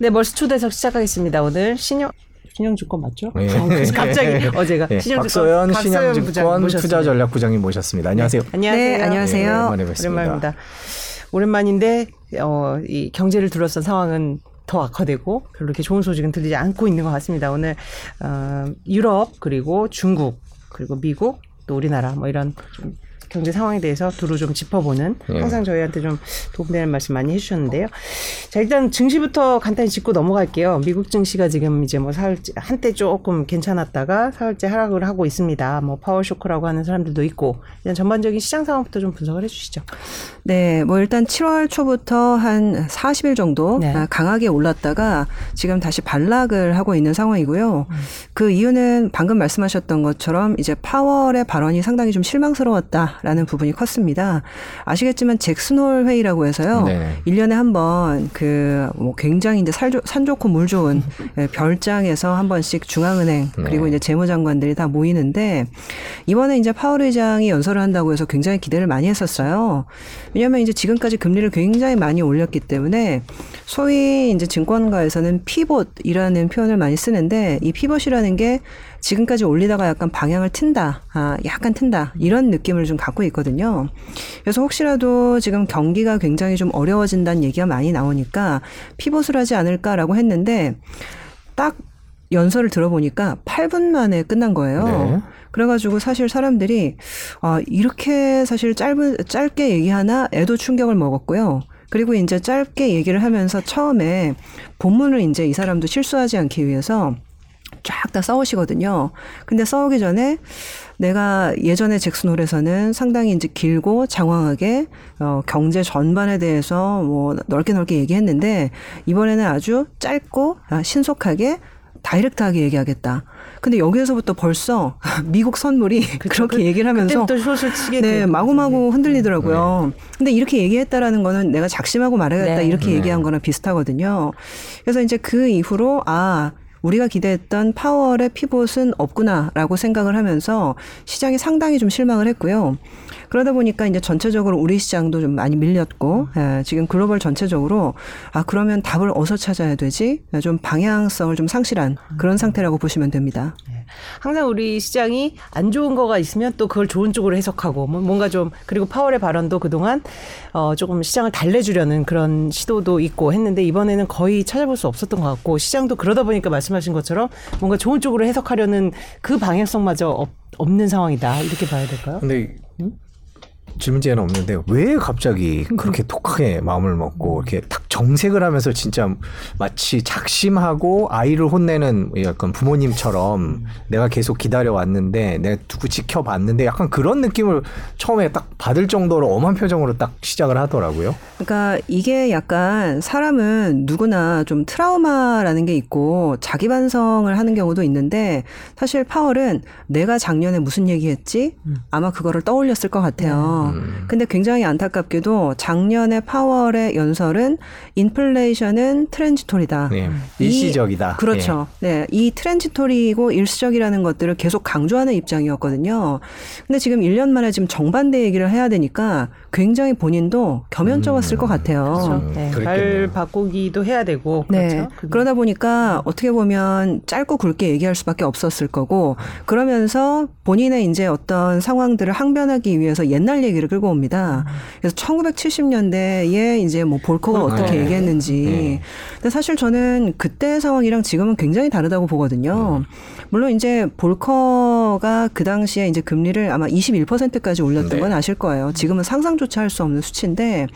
네, 멀스 초대석 시작하겠습니다. 오늘 신영 신영증권 맞죠? 네. 어, 그래서 갑자기 어제가 네, 신영증권 박소연 박소연 부장 신영증권 모셨습니다. 투자전략부장님 모셨습니다. 안녕하세요. 안녕하세요. 네, 안녕하세요. 네, 오랜만에 뵙습니다. 오랜만입니다. 오랜만인데 어, 이 경제를 둘러싼 상황은 더 악화되고 별로 이렇게 좋은 소식은 들리지 않고 있는 것 같습니다. 오늘 어, 유럽 그리고 중국 그리고 미국 또 우리나라 뭐 이런 좀 경제 상황에 대해서 두루 좀 짚어보는 네. 항상 저희한테 좀 도움되는 말씀 많이 해주셨는데요. 자 일단 증시부터 간단히 짚고 넘어갈게요. 미국 증시가 지금 이제 뭐 사흘째 한때 조금 괜찮았다가 사흘째 하락을 하고 있습니다. 뭐 파워 쇼크라고 하는 사람들도 있고 일단 전반적인 시장 상황부터 좀 분석을 해주시죠. 네, 뭐 일단 7월 초부터 한 40일 정도 네. 아, 강하게 올랐다가 지금 다시 반락을 하고 있는 상황이고요. 그 이유는 방금 말씀하셨던 것처럼 이제 파월의 발언이 상당히 좀 실망스러웠다 라는 부분이 컸습니다. 아시겠지만 잭슨홀 회의라고 해서요. 네. 1년에 한 번 그 뭐 굉장히 이제 살, 좋- 산 좋고 물 좋은 예, 별장에서 한 번씩 중앙은행 그리고 네. 이제 재무장관들이 다 모이는데 이번에 이제 파월 의장이 연설을 한다고 해서 굉장히 기대를 많이 했었어요. 왜냐하면 이제 지금까지 금리를 굉장히 많이 올렸기 때문에 소위 이제 증권가에서는 피봇이라는 표현을 많이 쓰는데 이 피봇이라는 게 지금까지 올리다가 약간 방향을 튼다, 아, 약간 튼다 이런 느낌을 좀 갖고 있거든요. 그래서 혹시라도 지금 경기가 굉장히 좀 어려워진다는 얘기가 많이 나오니까 피봇을 하지 않을까라고 했는데 딱 연설을 들어보니까 8분 만에 끝난 거예요. 네. 그래가지고 사실 사람들이 아 이렇게 사실 짧은 짧게 얘기하나 애도 충격을 먹었고요. 그리고 이제 짧게 얘기를 하면서 처음에 본문을 이제 이 사람도 실수하지 않기 위해서 쫙 다 써오시거든요. 근데 써오기 전에 내가 예전에 잭슨 홀에서는 상당히 이제 길고 장황하게 어, 경제 전반에 대해서 뭐 넓게 넓게 얘기했는데 이번에는 아주 짧고 아, 신속하게 다이렉트하게 얘기하겠다. 근데 여기에서부터 벌써 미국 선물이 그렇게 그- 얘기를 하면서 그때부터 숏을 치게 네, 마구마구 흔들리더라고요. 근데 이렇게 얘기했다라는 거는 내가 작심하고 말하겠다 네. 이렇게 네. 얘기한 거랑 비슷하거든요. 그래서 이제 그 이후로 아 우리가 기대했던 파월의 피봇은 없구나라고 생각을 하면서 시장이 상당히 좀 실망을 했고요. 그러다 보니까 이제 전체적으로 우리 시장도 좀 많이 밀렸고 예, 지금 글로벌 전체적으로 아 그러면 답을 어디서 찾아야 되지? 좀 방향성을 좀 상실한 그런 상태라고 보시면 됩니다. 항상 우리 시장이 안 좋은 거가 있으면 또 그걸 좋은 쪽으로 해석하고 뭐 뭔가 좀 그리고 파월의 발언도 그동안 어 조금 시장을 달래주려는 그런 시도도 있고 했는데 이번에는 거의 찾아볼 수 없었던 것 같고 시장도 그러다 보니까 말씀하신 것처럼 뭔가 좋은 쪽으로 해석하려는 그 방향성마저 없, 없는 상황이다 이렇게 봐야 될까요? 근데 질문제는 없는데 왜 갑자기 그렇게 독하게 마음을 먹고 이렇게 딱 정색을 하면서 진짜 마치 작심하고 아이를 혼내는 약간 부모님처럼 내가 계속 기다려 왔는데 내가 두고 지켜봤는데 약간 그런 느낌을 처음에 딱 받을 정도로 엄한 표정으로 딱 시작을 하더라고요. 그러니까 이게 약간 사람은 누구나 좀 트라우마라는 게 있고 자기 반성을 하는 경우도 있는데 사실 파월은 내가 작년에 무슨 얘기했지? 아마 그거를 떠올렸을 것 같아요. 근데 굉장히 안타깝게도 작년에 파월의 연설은 인플레이션은 트랜지토리다. 네. 이- 일시적이다. 그렇죠. 네. 이 트랜지토리고 일시적이라는 것들을 계속 강조하는 입장이었거든요. 근데 지금 1년 만에 지금 정반대 얘기를 해야 되니까 굉장히 본인도 겸연쩍었을 것 같아요. 그렇죠. 음, 네, 말 그랬겠네요. 바꾸기도 해야 되고 네. 그렇죠. 그러다 보니까 어떻게 보면 짧고 굵게 얘기할 수밖에 없었을 거고 그러면서 본인의 이제 어떤 상황들을 항변하기 위해서 옛날 얘기 를 끌고 옵니다. 그래서 1970년대에 이제 뭐 볼커가 어떻게 네. 얘기했는지. 네. 근데 사실 저는 그때 상황이랑 지금은 굉장히 다르다고 보거든요. 물론 이제 볼커가 그 당시에 이제 금리를 아마 21%까지 올렸던 네. 건 아실 거예요. 지금은 상상조차 할 수 없는 수치인데,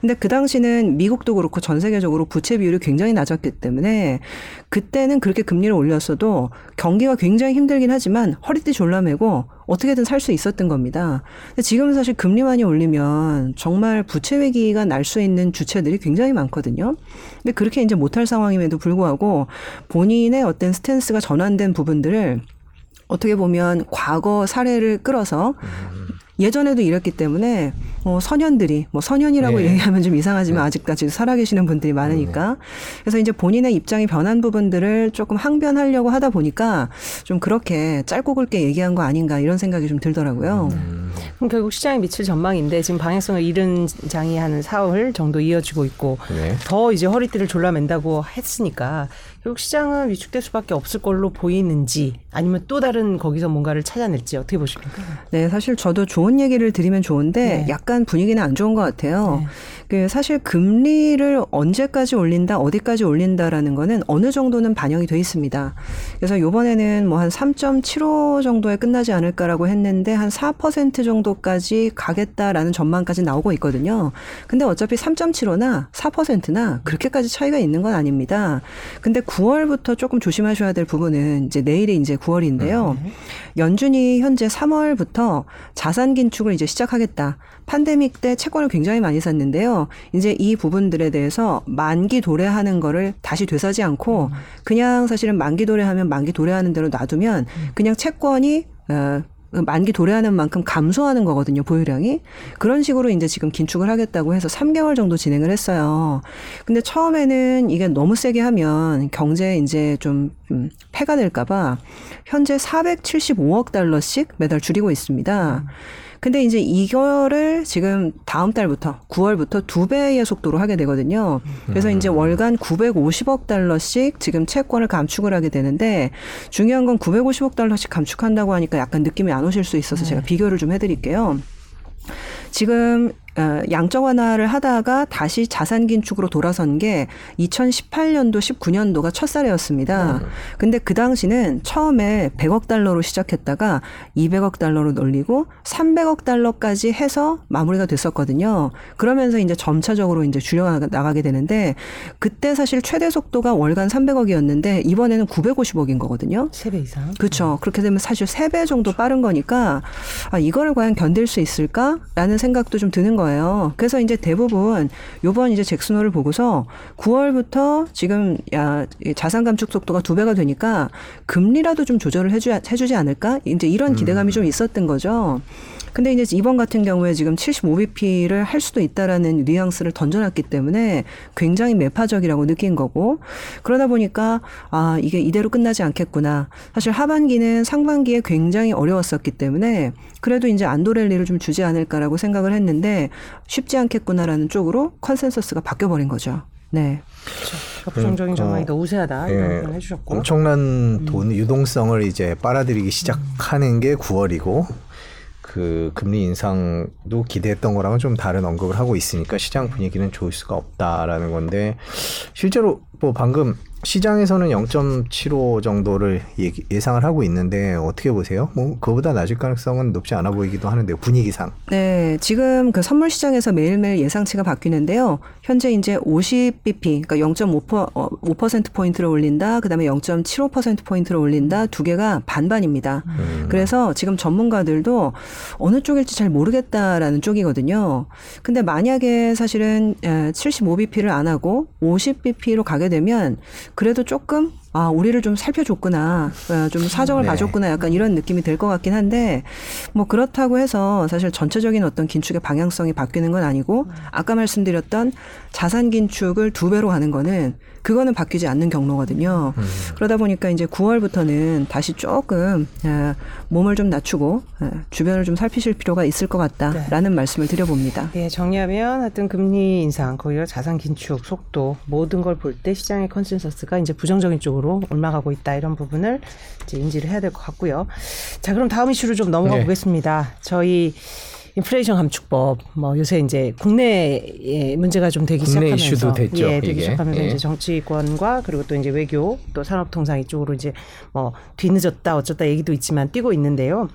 근데 그 당시는 미국도 그렇고 전 세계적으로 부채 비율이 굉장히 낮았기 때문에 그때는 그렇게 금리를 올렸어도 경기가 굉장히 힘들긴 하지만 허리띠 졸라매고 어떻게든 살 수 있었던 겁니다. 근데 지금은 사실 금리 많이 올리면 정말 부채 위기가 날 수 있는 주체들이 굉장히 많거든요. 근데 그렇게 이제 못할 상황임에도 불구하고 본인의 어떤 스탠스가 전환된 부분들을 어떻게 보면 과거 사례를 끌어서 예전에도 이랬기 때문에 뭐 선현들이 뭐 선현이라고 네. 얘기하면 좀 이상하지만 아직까지 살아계시는 분들이 많으니까 그래서 이제 본인의 입장이 변한 부분들을 조금 항변하려고 하다 보니까 좀 그렇게 짧고 굵게 얘기한 거 아닌가 이런 생각이 좀 들더라고요. 그럼 결국 시장에 미칠 전망인데 지금 방향성을 잃은 장이 한 사흘 정도 이어지고 있고 네. 더 이제 허리띠를 졸라맨다고 했으니까 결국 시장은 위축될 수밖에 없을 걸로 보이는지 아니면 또 다른 거기서 뭔가를 찾아낼지 어떻게 보십니까? 네, 사실 저도 좋은 얘기를 드리면 좋은데 네. 약간 분위기는 안 좋은 것 같아요. 그 사실 금리를 언제까지 올린다, 어디까지 올린다라는 거는 어느 정도는 반영이 돼 있습니다. 그래서 요번에는 뭐 한 3.75 정도에 끝나지 않을까라고 했는데 한 4% 정도까지 가겠다라는 전망까지 나오고 있거든요. 근데 어차피 3.75나 4%나 그렇게까지 차이가 있는 건 아닙니다. 근데 9월부터 조금 조심하셔야 될 부분은 이제 내일이 이제 9월인데요. 연준이 현재 3월부터 자산 긴축을 이제 시작하겠다. 판데믹 때 채권을 굉장히 많이 샀는데요. 이제 이 부분들에 대해서 만기 도래하는 거를 다시 되사지 않고 그냥 사실은 만기 도래하면 만기 도래하는 대로 놔두면 그냥 채권이 어, 만기 도래하는 만큼 감소하는 거거든요, 보유량이. 그런 식으로 이제 지금 긴축을 하겠다고 해서 3개월 정도 진행을 했어요. 근데 처음에는 이게 너무 세게 하면 경제에 이제 좀 음, 폐가 될까봐 현재 475억 달러씩 매달 줄이고 있습니다. 근데 이제 이거를 지금 다음 달부터 9월부터 두 배의 속도로 하게 되거든요. 그래서 이제 월간 950억 달러씩 지금 채권을 감축을 하게 되는데 중요한 건 950억 달러씩 감축한다고 하니까 약간 느낌이 안 오실 수 있어서 제가 비교를 좀 해드릴게요. 지금 어, 양적 완화를 하다가 다시 자산 긴축으로 돌아선 게 2018년도 19년도가 첫 사례였습니다. 근데 그 당시는 처음에 100억 달러로 시작했다가 200억 달러로 늘리고 300억 달러까지 해서 마무리가 됐었거든요. 그러면서 이제 점차적으로 이제 줄여 나가게 되는데 그때 사실 최대 속도가 월간 300억이었는데 이번에는 950억인 거거든요. 세배 이상. 그렇죠. 그렇게 되면 사실 세배 정도 빠른 거니까 아 이거를 과연 견딜 수 있을까라는 생각도 좀 드는 거 예요. 그래서 이제 대부분 요번 이제 잭슨홀을 보고서 9월부터 지금 야 자산 감축 속도가 두 배가 되니까 금리라도 좀 조절을 해주 해주지 않을까? 이제 이런 기대감이 좀 있었던 거죠. 근데 이제 이번 같은 경우에 지금 75bp를 할 수도 있다라는 뉘앙스를 던져놨기 때문에 굉장히 매파적이라고 느낀 거고 그러다 보니까 아 이게 이대로 끝나지 않겠구나. 사실 하반기는 상반기에 굉장히 어려웠었기 때문에 그래도 이제 안도 랠리를 좀 주지 않을까라고 생각을 했는데 쉽지 않겠구나라는 쪽으로 컨센서스가 바뀌어버린 거죠. 네. 그러니까 부정적인 그러니까, 전망이 더 우세하다 이런 예, 표현을 해주셨고. 엄청난 돈 유동성을 이제 빨아들이기 시작하는 게 9월이고 그 금리 인상도 기대했던 거랑은 좀 다른 언급을 하고 있으니까 시장 분위기는 좋을 수가 없다라는 건데 실제로 뭐 방금 시장에서는 0.75 정도를 예기- 예상을 하고 있는데 어떻게 보세요? 뭐 그보다 낮을 가능성은 높지 않아 보이기도 하는데 분위기상. 네, 지금 그 선물 시장에서 매일매일 예상치가 바뀌는데요. 현재 이제 50bp, 그러니까 0.5% 어, 5% 포인트를 올린다. 그다음에 0.75% 포인트를 올린다. 두 개가 반반입니다. 그래서 지금 전문가들도 어느 쪽일지 잘 모르겠다라는 쪽이거든요. 근데 만약에 사실은 75bp를 안 하고 50bp로 가게 되면 그래도 조금 아, 우리를 좀 살펴줬구나. 어, 좀 사정을 네. 봐줬구나. 약간 이런 느낌이 들 것 같긴 한데, 뭐 그렇다고 해서 사실 전체적인 어떤 긴축의 방향성이 바뀌는 건 아니고, 아까 말씀드렸던 자산 긴축을 두 배로 가는 거는, 그거는 바뀌지 않는 경로거든요. 그러다 보니까 이제 9월부터는 다시 조금, 아, 몸을 좀 낮추고, 아, 주변을 좀 살피실 필요가 있을 것 같다라는 말씀을 드려봅니다. 예, 정리하면 하여튼 금리 인상, 거기가 자산 긴축 속도 모든 걸 볼 때 시장의 컨센서스가 이제 부정적인 쪽으로 올라가고 있다 이런 부분을 이제 인지를 해야 될 것 같고요. 자, 그럼 다음 이슈로 좀 넘어가 네. 보겠습니다. 저희 인플레이션 감축법 뭐 요새 이제 국내에 문제가 좀 되기 국내 시작하면서 됐죠, 예, 되기 이게. 시작하면서 예. 이제 정치권과 그리고 또 이제 외교 또 산업통상 이쪽으로 이제 뭐 뒤늦었다 어쩌다 얘기도 있지만 뛰고 있는데요.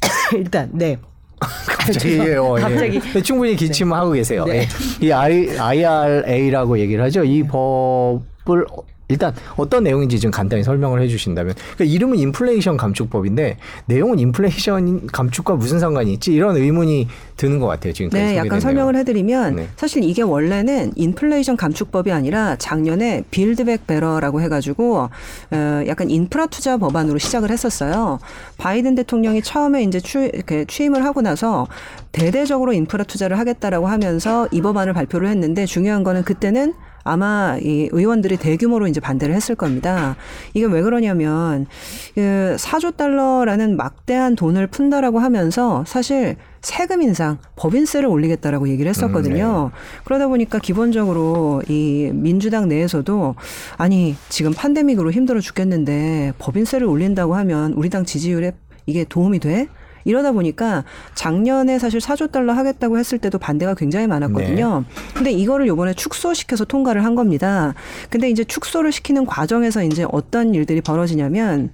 일단 네. 갑자기 어, 예. 갑자기 네, 충분히 기침하고 계세요. 네. 예. 이 IRA라고 얘기를 하죠. 이 법을 일단 어떤 내용인지 좀 간단히 설명을 해주신다면 그러니까 이름은 인플레이션 감축법인데 내용은 인플레이션 감축과 무슨 상관이 있지 이런 의문이 드는 것 같아요 지금까지 네, 약간 설명을. 해드리면 네. 사실 이게 원래는 인플레이션 감축법이 아니라 작년에 Build Back Better라고 해가지고 어, 약간 인프라 투자 법안으로 시작을 했었어요. 바이든 대통령이 처음에 이제 취임을 하고 나서 대대적으로 인프라 투자를 하겠다라고 하면서 이 법안을 발표를 했는데 중요한 거는 그때는 아마 이 의원들이 대규모로 이제 반대를 했을 겁니다. 이게 왜 그러냐면 그 4조 달러라는 막대한 돈을 푼다라고 하면서 사실 세금 인상, 법인세를 올리겠다라고 얘기를 했었거든요. 그러다 보니까 기본적으로 이 민주당 내에서도 아니 지금 팬데믹으로 힘들어 죽겠는데 법인세를 올린다고 하면 우리 당 지지율에 이게 도움이 돼? 이러다 보니까 작년에 사실 4조 달러 하겠다고 했을 때도 반대가 굉장히 많았거든요. 근데 이거를 요번에 축소시켜서 통과를 한 겁니다. 근데 이제 축소를 시키는 과정에서 이제 어떤 일들이 벌어지냐면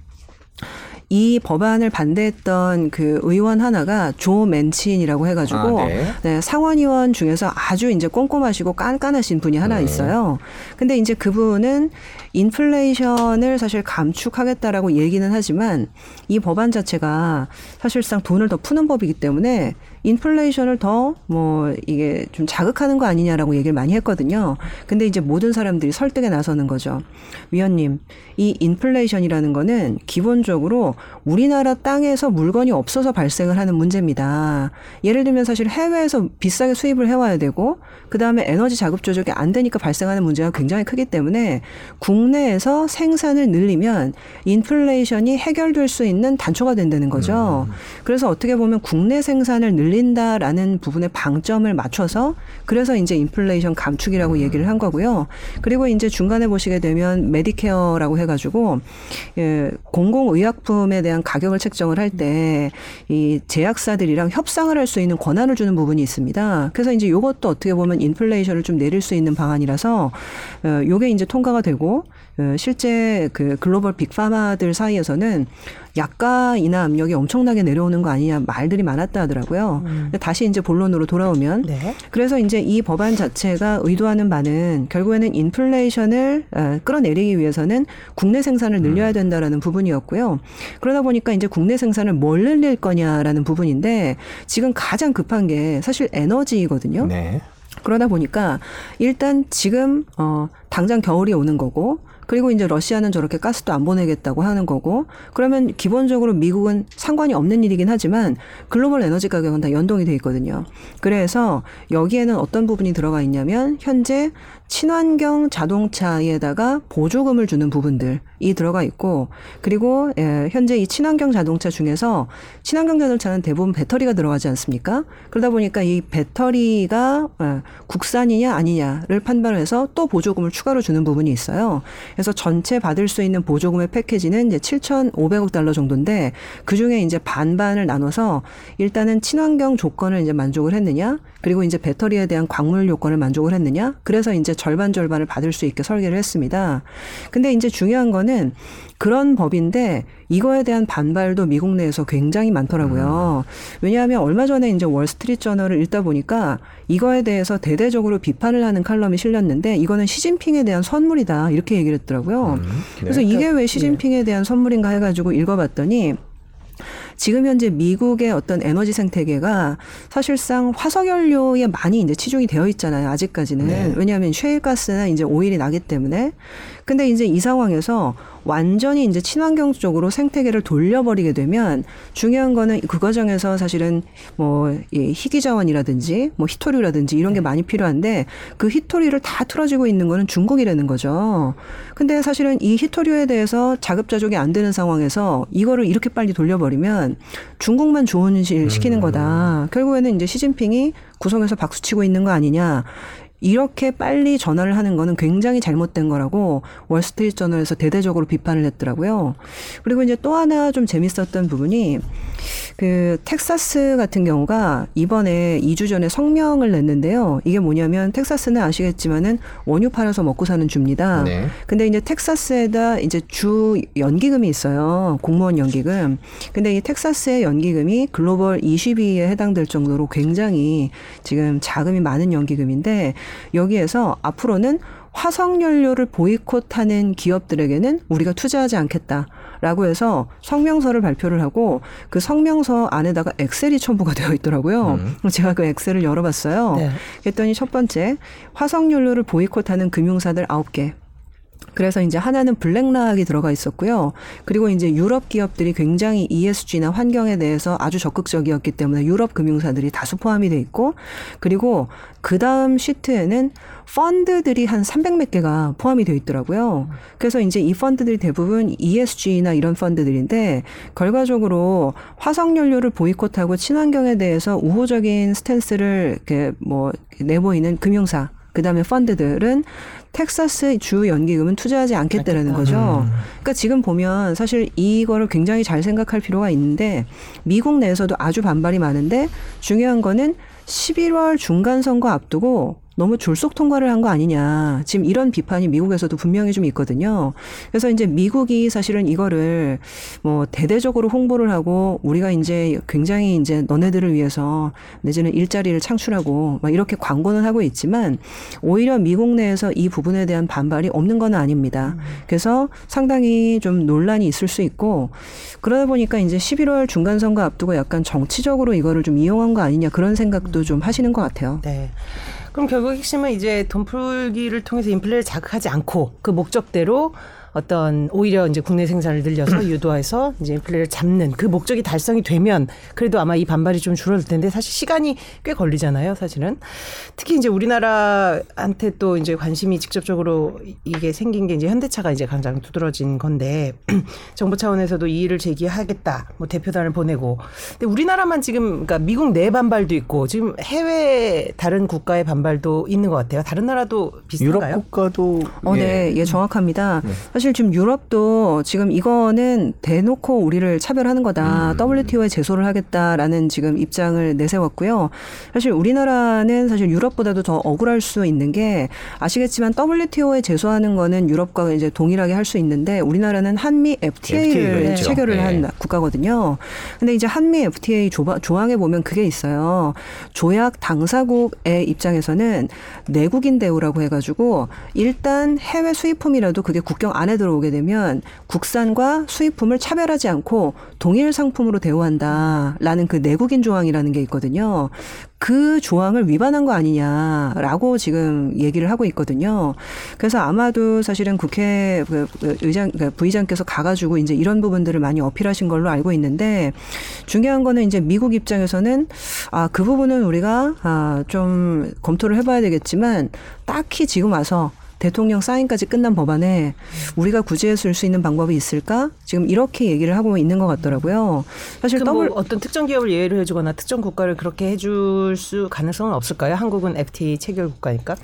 이 법안을 반대했던 그 의원 하나가 조 맨친이라고 해가지고 아, 네. 네, 상원의원 중에서 아주 이제 꼼꼼하시고 깐깐하신 분이 하나 네. 있어요. 근데 이제 그분은 인플레이션을 사실 감축하겠다라고 얘기는 하지만 이 법안 자체가 사실상 돈을 더 푸는 법이기 때문에 인플레이션을 더 뭐 이게 좀 자극하는 거 아니냐라고 얘기를 많이 했거든요. 근데 이제 모든 사람들이 설득에 나서는 거죠. 위원님, 이 인플레이션이라는 거는 기본적으로 우리나라 땅에서 물건이 없어서 발생을 하는 문제입니다. 예를 들면 사실 해외에서 비싸게 수입을 해와야 되고 그 다음에 에너지 자급 조절이 안 되니까 발생하는 문제가 굉장히 크기 때문에 국내에서 생산을 늘리면 인플레이션이 해결될 수 있는 단초가 된다는 거죠. 그래서 어떻게 보면 국내 생산을 늘린다라는 부분에 방점을 맞춰서 그래서 이제 인플레이션 감축이라고 얘기를 한 거고요. 그리고 이제 중간에 보시게 되면 메디케어라고 해가지고 예, 공공의약품에 대한 가격을 책정을 할 때 이 제약사들이랑 협상을 할 수 있는 권한을 주는 부분이 있습니다. 그래서 이제 이것도 어떻게 보면 인플레이션을 좀 내릴 수 있는 방안이라서 어, 요게 이제 통과가 되고 어, 실제 그 글로벌 빅파마들 사이에서는 약가 인하 압력이 엄청나게 내려오는 거 아니냐 말들이 많았다 하더라고요. 근데 다시 이제 본론으로 돌아오면 네. 그래서 이제 이 법안 자체가 의도하는 바는 결국에는 인플레이션을 어, 끌어내리기 위해서는 국내 생산을 늘려야 된다라는 부분이었고요. 그러다 보니까 이제 국내 생산을 뭘 늘릴 거냐라는 부분인데 지금 가장 급한 게 사실 에너지거든요. 네. 그러다 보니까 일단 지금 어 당장 겨울이 오는 거고 그리고 이제 러시아는 저렇게 가스도 안 보내겠다고 하는 거고 그러면 기본적으로 미국은 상관이 없는 일이긴 하지만 글로벌 에너지 가격은 다 연동이 돼 있거든요. 그래서 여기에는 어떤 부분이 들어가 있냐면 현재 친환경 자동차에다가 보조금을 주는 부분들이 들어가 있고 그리고 예, 현재 이 친환경 자동차 중에서 친환경 자동차는 대부분 배터리가 들어가지 않습니까? 그러다 보니까 이 배터리가 예, 국산이냐 아니냐를 판단해서 또 보조금을 추가로 주는 부분이 있어요. 그래서 전체 받을 수 있는 보조금의 패키지는 이제 7,500억 달러 정도인데 그 중에 이제 반반을 나눠서 일단은 친환경 조건을 이제 만족을 했느냐 그리고 이제 배터리에 대한 광물 요건을 만족을 했느냐 그래서 이제 절반 절반을 받을 수 있게 설계를 했습니다. 근데 이제 중요한 거는 그런 법인데 이거에 대한 반발도 미국 내에서 굉장히 많더라고요. 왜냐하면 얼마 전에 이제 월스트리트 저널을 읽다 보니까 이거에 대해서 대대적으로 비판을 하는 칼럼이 실렸는데 이거는 시진핑에 대한 선물이다 이렇게 얘기를 했더라고요. 음, 네. 그래서 이게 왜 시진핑에 대한 선물인가 해가지고 읽어봤더니 지금 현재 미국의 어떤 에너지 생태계가 사실상 화석 연료에 많이 이제 치중이 되어 있잖아요. 아직까지는. 네. 왜냐하면 셰일 가스나 이제 오일이 나기 때문에. 근데 이제 이 상황에서 완전히 이제 친환경 쪽으로 생태계를 돌려버리게 되면 중요한 거는 그 과정에서 사실은 뭐이 희귀 자원이라든지 뭐 히토류라든지 이런 게 많이 필요한데 그 히토류를 다 틀어지고 있는 거는 중국이라는 거죠. 근데 사실은 이 히토류에 대해서 자급자족이 안 되는 상황에서 이거를 이렇게 빨리 돌려버리면 중국만 좋은 일 시키는 거다. 결국에는 이제 시진핑이 구석에서 박수치고 있는 거 아니냐. 이렇게 빨리 전화를 하는 거는 굉장히 잘못된 거라고 월스트리트 저널에서 대대적으로 비판을 했더라고요. 그리고 이제 또 하나 좀 재밌었던 부분이 그 텍사스 같은 경우가 이번에 2주 전에 성명을 냈는데요. 이게 뭐냐면 텍사스는 아시겠지만은 원유 팔아서 먹고 사는 주입니다. 네. 근데 이제 텍사스에다 이제 주 연기금이 있어요. 공무원 연기금. 근데 이 텍사스의 연기금이 글로벌 20위에 해당될 정도로 굉장히 지금 자금이 많은 연기금인데 여기에서 앞으로는 화석 연료를 보이콧하는 기업들에게는 우리가 투자하지 않겠다라고 해서 성명서를 발표를 하고 그 성명서 안에다가 엑셀이 첨부가 되어 있더라고요. 제가 그 엑셀을 열어봤어요. 네. 그랬더니 첫 번째 화석 연료를 보이콧하는 금융사들 아홉 개 그래서 이제 하나는 블랙락이 들어가 있었고요. 그리고 이제 유럽 기업들이 굉장히 ESG나 환경에 대해서 아주 적극적이었기 때문에 유럽 금융사들이 다수 포함이 돼 있고 그리고 그 다음 시트에는 펀드들이 한 300몇 개가 포함이 되어 있더라고요. 그래서 이제 이 펀드들이 대부분 ESG나 이런 펀드들인데 결과적으로 화석 연료를 보이콧하고 친환경에 대해서 우호적인 스탠스를 이렇게 뭐 내보이는 금융사 그다음에 펀드들은 텍사스 주 연기금은 투자하지 않겠다라는 거죠. 그러니까 지금 보면 사실 이거를 굉장히 잘 생각할 필요가 있는데 미국 내에서도 아주 반발이 많은데 중요한 거는 11월 중간 선거 앞두고 너무 졸속 통과를 한 거 아니냐. 지금 이런 비판이 미국에서도 분명히 좀 있거든요. 그래서 이제 미국이 사실은 이거를 뭐 대대적으로 홍보를 하고 우리가 이제 굉장히 이제 너네들을 위해서 내지는 일자리를 창출하고 막 이렇게 광고는 하고 있지만 오히려 미국 내에서 이 부분에 대한 반발이 없는 건 아닙니다. 그래서 상당히 좀 논란이 있을 수 있고 그러다 보니까 이제 11월 중간 선거 앞두고 약간 정치적으로 이거를 좀 이용한 거 아니냐 그런 생각도 좀 하시는 것 같아요. 네. 그럼 결국 핵심은 이제 돈 풀기를 통해서 인플레를 자극하지 않고 그 목적대로 어떤 오히려 이제 국내 생산을 늘려서 유도해서 이제 인플레를 잡는 그 목적이 달성이 되면 그래도 아마 이 반발이 좀 줄어들 텐데 사실 시간이 꽤 걸리잖아요, 사실은. 특히 이제 우리나라한테 또 이제 관심이 직접적으로 이게 생긴 게 이제 현대차가 이제 가장 두드러진 건데 정부 차원에서도 이 일을 제기하겠다. 뭐 대표단을 보내고. 근데 우리나라만 지금 그러니까 미국 내 반발도 있고 지금 해외 다른 국가의 반발도 있는 것 같아요. 다른 나라도 비슷한가요? 유럽 국가도 어, 예. 네, 예, 정확합니다. 사실 지금 유럽도 지금 이거는 대놓고 우리를 차별하는 거다. WTO에 제소를 하겠다라는 지금 입장을 내세웠고요. 사실 우리나라는 사실 유럽보다도 더 억울할 수 있는 게 아시겠지만 WTO에 제소하는 거는 유럽과 이제 동일하게 할 수 있는데 우리나라는 한미 FTA를 했죠. 체결을 네. 한 국가거든요. 근데 이제 한미 FTA 조바, 조항에 보면 그게 있어요. 조약 당사국의 입장에서는 내국인 대우라고 해가지고 일단 해외 수입품이라도 그게 국경 안에 들어오게 되면 국산과 수입품을 차별하지 않고 동일 상품으로 대우한다라는 그 내국인 조항이라는 게 있거든요. 그 조항을 위반한 거 아니냐라고 지금 얘기를 하고 있거든요. 그래서 아마도 사실은 국회 그 의장 그러니까 부의장께서 가가지고 이제 이런 부분들을 많이 어필하신 걸로 알고 있는데 중요한 거는 이제 미국 입장에서는 아 그 부분은 우리가 아좀 검토를 해봐야 되겠지만 딱히 지금 와서 대통령 사인까지 끝난 법안에 우리가 구제했을 수 있는 방법이 있을까? 지금 이렇게 얘기를 하고 있는 것 같더라고요. 사실 그 더블 뭐 어떤 특정 기업을 예외로 해주거나 특정 국가를 그렇게 해줄 수 가능성은 없을까요? 한국은 FTA 체결 국가니까.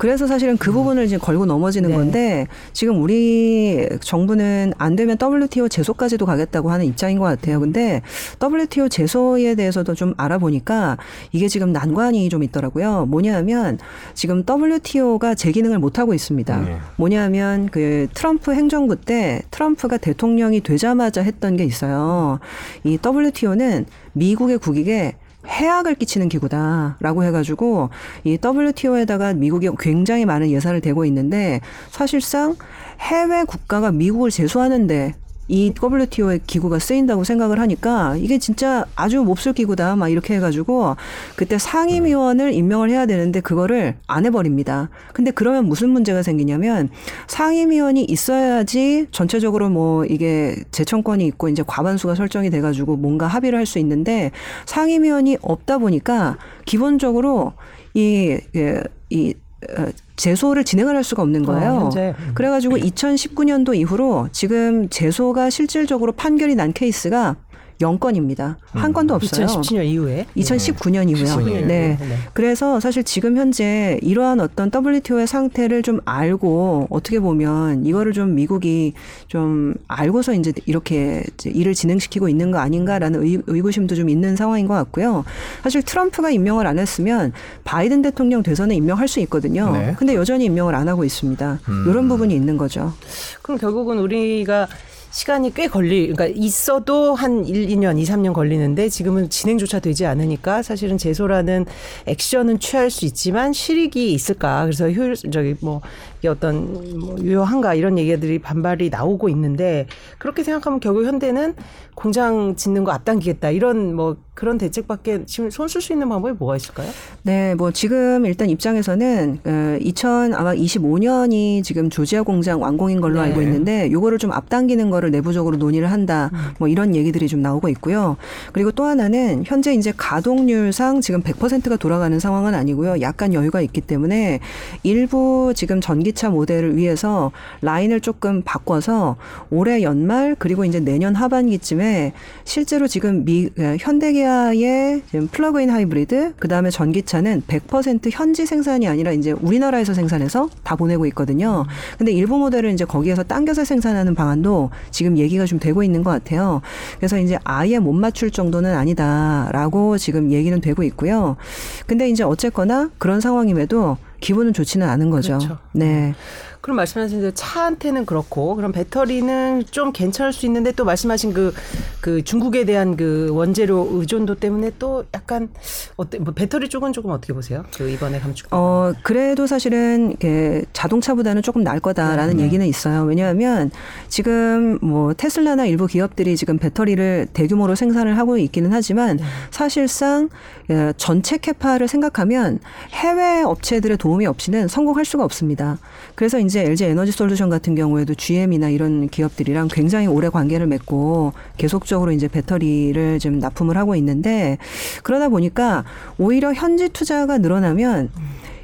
그래서 사실은 그 부분을 이제 걸고 넘어지는 네. 건데 지금 우리 정부는 안 되면 WTO 제소까지도 가겠다고 하는 입장인 것 같아요. 근데 WTO 제소에 대해서도 좀 알아보니까 이게 지금 난관이 좀 있더라고요. 뭐냐하면 지금 WTO가 제 기능을 못 하고 있습니다. 네. 뭐냐하면 그 트럼프 행정부 때 트럼프가 대통령이 되자마자 했던 게 있어요. 이 WTO는 미국의 국익에 해악을 끼치는 기구다라고 해가지고 이 WTO에다가 미국이 굉장히 많은 예산을 대고 있는데 사실상 해외 국가가 미국을 제소하는데 이 WTO의 기구가 쓰인다고 생각을 하니까 이게 진짜 아주 몹쓸 기구다 막 이렇게 해가지고 그때 상임위원을 임명을 해야 되는데 그거를 안 해버립니다. 근데 그러면 무슨 문제가 생기냐면 상임위원이 있어야지 전체적으로 뭐 이게 재청권이 있고 이제 과반수가 설정이 돼가지고 뭔가 합의를 할 수 있는데 상임위원이 없다 보니까 기본적으로 이, 예, 이, 어, 제소를 진행을 할 수가 없는 거예요. 어, 현재. 그래가지고 2019년도 이후로 지금 제소가 실질적으로 판결이 난 케이스가 0건입니다. 한 건도 없어요. 2017년 이후에. 2019년 이후요. 19년 네. 이후에. 네. 그래서 사실 지금 현재 이러한 어떤 WTO의 상태를 좀 알고 어떻게 보면 이거를 좀 미국이 좀 알고서 이제 이렇게 이제 일을 진행시키고 있는 거 아닌가라는 의, 의구심도 좀 있는 상황인 것 같고요. 사실 트럼프가 임명을 안 했으면 바이든 대통령 돼서는 임명할 수 있거든요. 네. 근데 여전히 임명을 안 하고 있습니다. 음. 이런 부분이 있는 거죠. 그럼 결국은 우리가 시간이 꽤 걸리, 그러니까 있어도 한 1, 2년, 2, 3년 걸리는데 지금은 진행조차 되지 않으니까 사실은 제소라는 액션은 취할 수 있지만 실익이 있을까. 그래서 효율, 저기 뭐, 어떤 뭐 유효한가 이런 얘기들이 반발이 나오고 있는데 그렇게 생각하면 결국 현대는 공장 짓는 거 앞당기겠다 이런 뭐 그런 대책밖에 지금 손 쓸 수 있는 방법이 뭐가 있을까요? 네, 뭐 지금 일단 입장에서는 어, 2000 아마 25년이 지금 조지아 공장 완공인 걸로 네. 알고 있는데 요거를 좀 앞당기는 거를 내부적으로 논의를 한다. 뭐 이런 얘기들이 좀 나오고 있고요. 그리고 또 하나는 현재 이제 가동률상 지금 100%가 돌아가는 상황은 아니고요. 약간 여유가 있기 때문에 일부 지금 전기 차 모델을 위해서 라인을 조금 바꿔서 올해 연말 그리고 이제 내년 하반기쯤에 실제로 지금 미 어, 현대기아의 지금 플러그인 하이브리드 그다음에 전기차는 100% 현지 생산이 아니라 이제 우리나라에서 생산해서 다 보내고 있거든요. 근데 일부 모델은 이제 거기에서 당겨서 생산하는 방안도 지금 얘기가 좀 되고 있는 것 같아요. 그래서 이제 아예 못 맞출 정도는 아니다라고 지금 얘기는 되고 있고요. 근데 이제 어쨌거나 그런 상황임에도 기분은 좋지는 않은 거죠. 그렇죠. 네. 그럼 말씀하신 대로 차한테는 그렇고 그럼 배터리는 좀 괜찮을 수 있는데 또 말씀하신 그, 그 중국에 대한 그 원재료 의존도 때문에 또 약간 어때 뭐 배터리 쪽은 조금 어떻게 보세요? 그 이번에 감축. 어, 그래도 사실은 자동차보다는 조금 나을 거다라는 네. 얘기는 있어요. 왜냐하면 지금 뭐 테슬라나 일부 기업들이 지금 배터리를 대규모로 생산을 하고 있기는 하지만 네. 사실상 예, 전체 캐파를 생각하면 해외 업체들의 도움이 없이는 성공할 수가 없습니다. 그래서 이제 LG 에너지 솔루션 같은 경우에도 GM이나 이런 기업들이랑 굉장히 오래 관계를 맺고 계속적으로 이제 배터리를 좀 납품을 하고 있는데 그러다 보니까 오히려 현지 투자가 늘어나면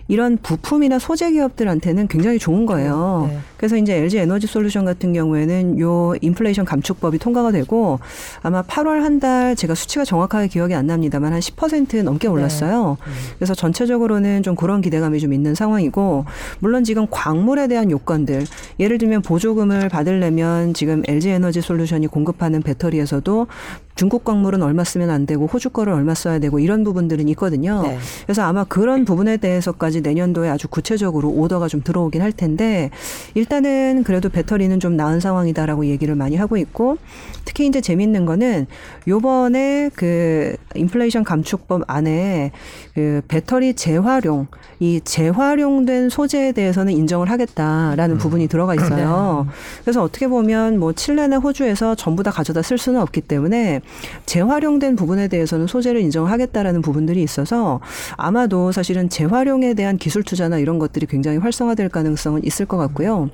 이런 부품이나 소재 기업들한테는 굉장히 좋은 거예요. 네. 그래서 이제 LG 에너지 솔루션 같은 경우에는 요 인플레이션 감축법이 통과가 되고 아마 8월 한 달 제가 수치가 정확하게 기억이 안 납니다만 한 10% 넘게 올랐어요. 그래서 전체적으로는 좀 그런 기대감이 좀 있는 상황이고 물론 지금 광물에 대한 요건들 예를 들면 보조금을 받으려면 지금 LG 에너지 솔루션이 공급하는 배터리에서도 중국 광물은 얼마 쓰면 안 되고 호주 거를 얼마 써야 되고 이런 부분들은 있거든요. 네. 그래서 아마 그런 부분에 대해서까지 내년도에 아주 구체적으로 오더가 좀 들어오긴 할 텐데 일 단은 그래도 배터리는 좀 나은 상황이다라고 얘기를 많이 하고 있고 특히 이제 재밌는 거는 요번에 그 인플레이션 감축법 안에 그 배터리 재활용 이 재활용된 소재에 대해서는 인정을 하겠다라는 부분이 들어가 있어요. 그래서 어떻게 보면 뭐 칠레나 호주에서 전부 다 가져다 쓸 수는 없기 때문에 재활용된 부분에 대해서는 소재를 인정하겠다라는 부분들이 있어서 아마도 사실은 재활용에 대한 기술 투자나 이런 것들이 굉장히 활성화될 가능성은 있을 것 같고요.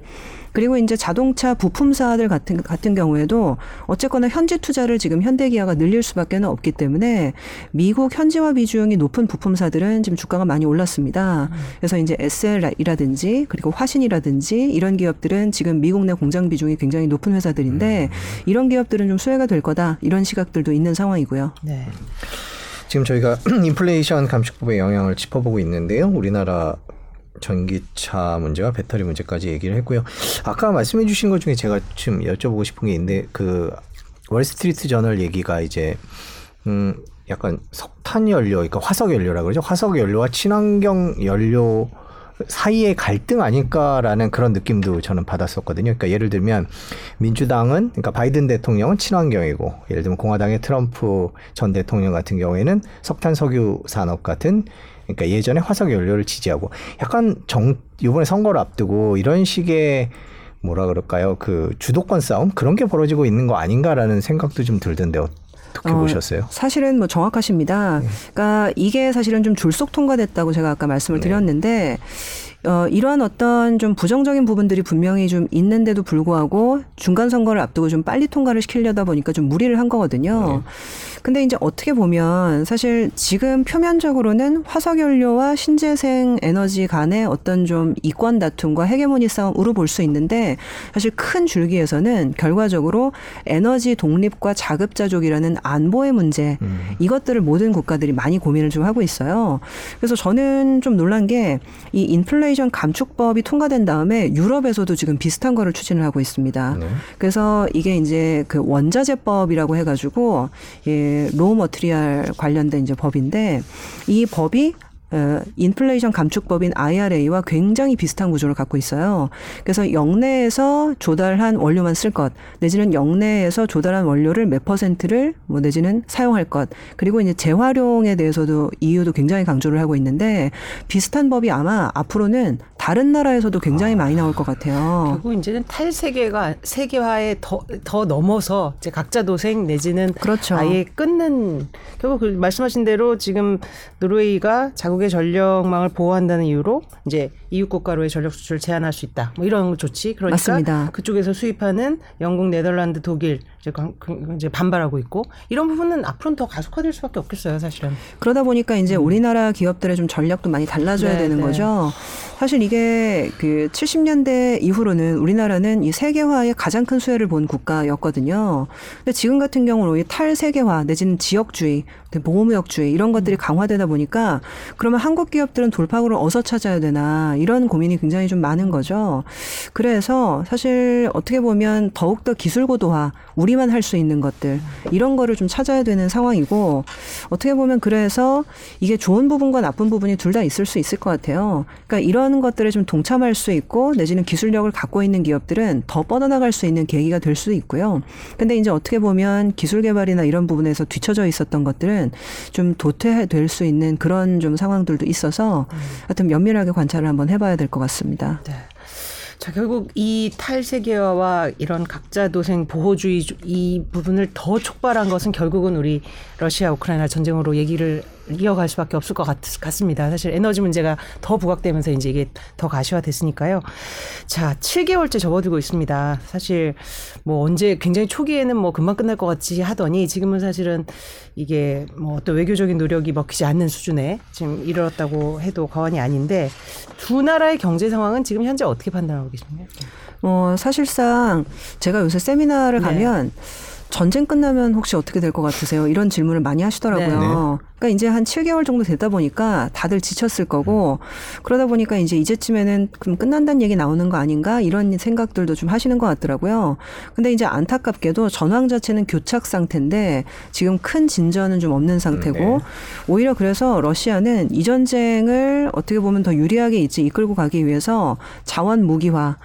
그리고 이제 자동차 부품사들 같은 같은 경우에도 어쨌거나 현지 투자를 지금 현대기아가 늘릴 수밖에 는 없기 때문에 미국 현지화 비중이 높은 부품사들은 지금 주가가 많이 올랐습니다. 그래서 이제 SL이라든지 그리고 화신이라든지 이런 기업들은 지금 미국 내 공장 비중이 굉장히 높은 회사들인데 이런 기업들은 좀 수혜가 될 거다 이런 시각들도 있는 상황이고요. 네. 지금 저희가 인플레이션 감축법의 영향을 짚어보고 있는데요. 우리나라 전기차 문제와 배터리 문제까지 얘기를 했고요. 아까 말씀해 주신 것 중에 제가 지금 여쭤보고 싶은 게 있는데 그 월스트리트 저널 얘기가 이제 음 약간 석탄 연료, 그러니까 화석 연료라 그러죠. 화석 연료와 친환경 연료 사이의 갈등 아닐까라는 그런 느낌도 저는 받았었거든요. 그러니까 예를 들면 민주당은 그러니까 바이든 대통령은 친환경이고 예를 들면 공화당의 트럼프 전 대통령 같은 경우에는 석탄 석유 산업 같은 그러니까 예전에 화석 연료를 지지하고 약간 정 이번에 선거를 앞두고 이런 식의 뭐라 그럴까요? 그 주도권 싸움 그런 게 벌어지고 있는 거 아닌가라는 생각도 좀 들던데 어떻게 어, 보셨어요? 사실은 뭐 정확하십니다. 그러니까 이게 사실은 좀 졸속 통과됐다고 제가 아까 말씀을 네. 드렸는데 어, 이러한 어떤 좀 부정적인 부분들이 분명히 좀 있는데도 불구하고 중간 선거를 앞두고 좀 빨리 통과를 시키려다 보니까 좀 무리를 한 거거든요. 근데 이제 어떻게 보면 사실 지금 표면적으로는 화석연료와 신재생 에너지 간의 어떤 좀 이권 다툼과 헤게모니 싸움으로 볼 수 있는데 사실 큰 줄기에서는 결과적으로 에너지 독립과 자급자족이라는 안보의 문제 음. 이것들을 모든 국가들이 많이 고민을 좀 하고 있어요. 그래서 저는 좀 놀란 게 이 인플레이션 감축법이 통과된 다음에 유럽에서도 지금 비슷한 거를 추진을 하고 있습니다. 네. 그래서 이게 이제 그 원자재법이라고 해가지고 예, raw material 관련된 이제 법인데 이 법이 어, 인플레이션 감축법인 IRA와 굉장히 비슷한 구조를 갖고 있어요. 그래서 영내에서 조달한 원료만 쓸 것, 내지는 영내에서 조달한 원료를 몇 퍼센트를 뭐 내지는 사용할 것, 그리고 이제 재활용에 대해서도 EU도 굉장히 강조를 하고 있는데 비슷한 법이 아마 앞으로는 다른 나라에서도 굉장히 많이 나올 것 같아요. 결국 이제는 탈세계가 세계화에 더, 더 넘어서 이제 각자 도생 내지는 그렇죠. 아예 끊는 결국 그 말씀하신 대로 지금 노르웨이가 자국의 전력망을 보호한다는 이유로 이제 EU 국가로의 전력 수출을 제한할 수 있다. 뭐 이런 조치. 그러니까 맞습니다. 그쪽에서 수입하는 영국, 네덜란드, 독일 이제, 강- 그- 이제 반발하고 있고 이런 부분은 앞으로는 더 가속화될 수밖에 없겠어요, 사실은. 그러다 보니까 이제 우리나라 기업들의 좀 전략도 많이 달라져야 음. 네, 되는 네. 거죠. 사실 이게 그 70년대 이후로는 우리나라는 이 세계화의 가장 큰 수혜를 본 국가였거든요. 근데 지금 같은 경우는 이 탈세계화 내지는 지역주의, 보호무역주의 이런 것들이 강화되다 보니까 그러면 한국 기업들은 돌파구를 어디서 찾아야 되나 이런 고민이 굉장히 좀 많은 거죠. 그래서 사실 어떻게 보면 더욱더 기술 고도화, 우리만 할 수 있는 것들 이런 거를 좀 찾아야 되는 상황이고 어떻게 보면 그래서 이게 좋은 부분과 나쁜 부분이 둘 다 있을 수 있을 것 같아요. 그러니까 이런 것들에 좀 동참할 수 있고 내지는 기술력을 갖고 있는 기업들은 더 뻗어나갈 수 있는 계기가 될 수 있고요. 근데 이제 어떻게 보면 기술 개발이나 이런 부분에서 뒤처져 있었던 것들은 좀 도태될 수 있는 그런 좀 상황들도 있어서 하여튼 면밀하게 관찰을 한번 해봐야 될 것 같습니다. 네. 자, 결국 이 탈세계화와 이런 각자 도생 보호주의 주- 이 부분을 더 촉발한 것은 결국은 우리 러시아 우크라이나 전쟁으로 얘기를 이어갈 수밖에 없을 것 같, 같습니다. 사실 에너지 문제가 더 부각되면서 이제 이게 더 가시화됐으니까요. 자, 7개월째 접어들고 있습니다. 사실 뭐 언제 굉장히 초기에는 뭐 금방 끝날 것 같이 하더니 지금은 사실은 이게 뭐 어떤 외교적인 노력이 먹히지 않는 수준에 지금 이르렀다고 해도 과언이 아닌데 두 나라의 경제 상황은 지금 현재 어떻게 판단하고 계십니까? 어, 사실상 제가 요새 세미나를 네. 가면 전쟁 끝나면 혹시 어떻게 될 것 같으세요? 이런 질문을 많이 하시더라고요. 네. 그러니까 이제 한 7개월 정도 되다 보니까 다들 지쳤을 거고 그러다 보니까 이제 이제쯤에는 그럼 끝난다는 얘기 나오는 거 아닌가 이런 생각들도 좀 하시는 것 같더라고요. 근데 이제 안타깝게도 전황 자체는 교착 상태인데 지금 큰 진전은 좀 없는 상태고 네. 오히려 그래서 러시아는 이 전쟁을 어떻게 보면 더 유리하게 이제 이끌고 가기 위해서 자원 무기화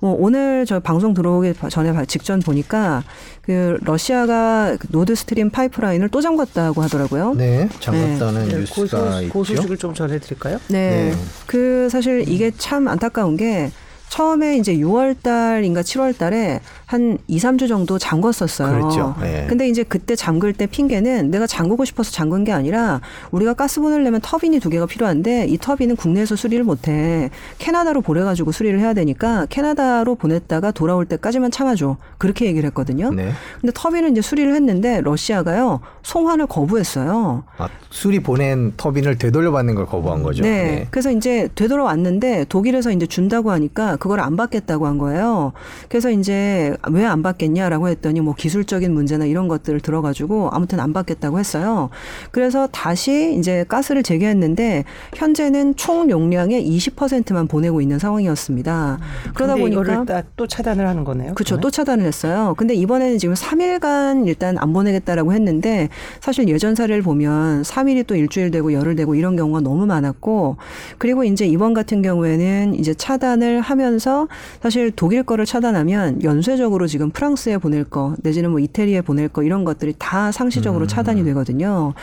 뭐 오늘 저 방송 들어오기 전에 봐- 직전 보니까 그 러시아가 그 노드 스트림 파이프라인을 또 잠갔다고 하더라고요. 네, 잠갔다는 네, 뉴스가 고소, 있죠. 고소식을 좀 전해드릴까요? 네. 네. 그 사실 이게 참 안타까운 게 처음에 이제 6월 달인가 7월 달에 한 2, 3주 정도 잠궜었어요. 그랬죠. 네. 근데 이제 그때 잠글 때 핑계는 내가 잠그고 싶어서 잠근 게 아니라 우리가 가스 보내려면 터빈이 두 개가 필요한데 이 터빈은 국내에서 수리를 못 해. 캐나다로 보내 가지고 수리를 해야 되니까 캐나다로 보냈다가 돌아올 때까지만 참아 줘. 그렇게 얘기를 했거든요. 네. 근데 터빈은 이제 수리를 했는데 러시아가요. 송환을 거부했어요. 아, 수리 보낸 터빈을 되돌려 받는 걸 거부한 거죠. 네. 그래서 이제 되돌아왔는데 독일에서 이제 준다고 하니까 그걸 안 받겠다고 한 거예요. 그래서 이제 왜 안 받겠냐라고 했더니 뭐 기술적인 문제나 이런 것들을 들어가지고 아무튼 안 받겠다고 했어요. 그래서 다시 이제 가스를 재개했는데 현재는 총 용량의 20%만 보내고 있는 상황이었습니다. 그러다 근데 보니까 또 차단을 하는 거네요. 그렇죠. 또 차단을 했어요. 근데 이번에는 지금 3일간 일단 안 보내겠다라고 했는데 사실 예전 사례를 보면 3일이 또 일주일 되고 열흘 되고 이런 경우가 너무 많았고 그리고 이제 이번 같은 경우에는 이제 차단을 하면서 사실 독일 거를 차단하면 연쇄적으로 지금 프랑스에 보낼 거 내지는 뭐 이태리에 보낼 거 이런 것들이 다 상시적으로 차단이 되거든요.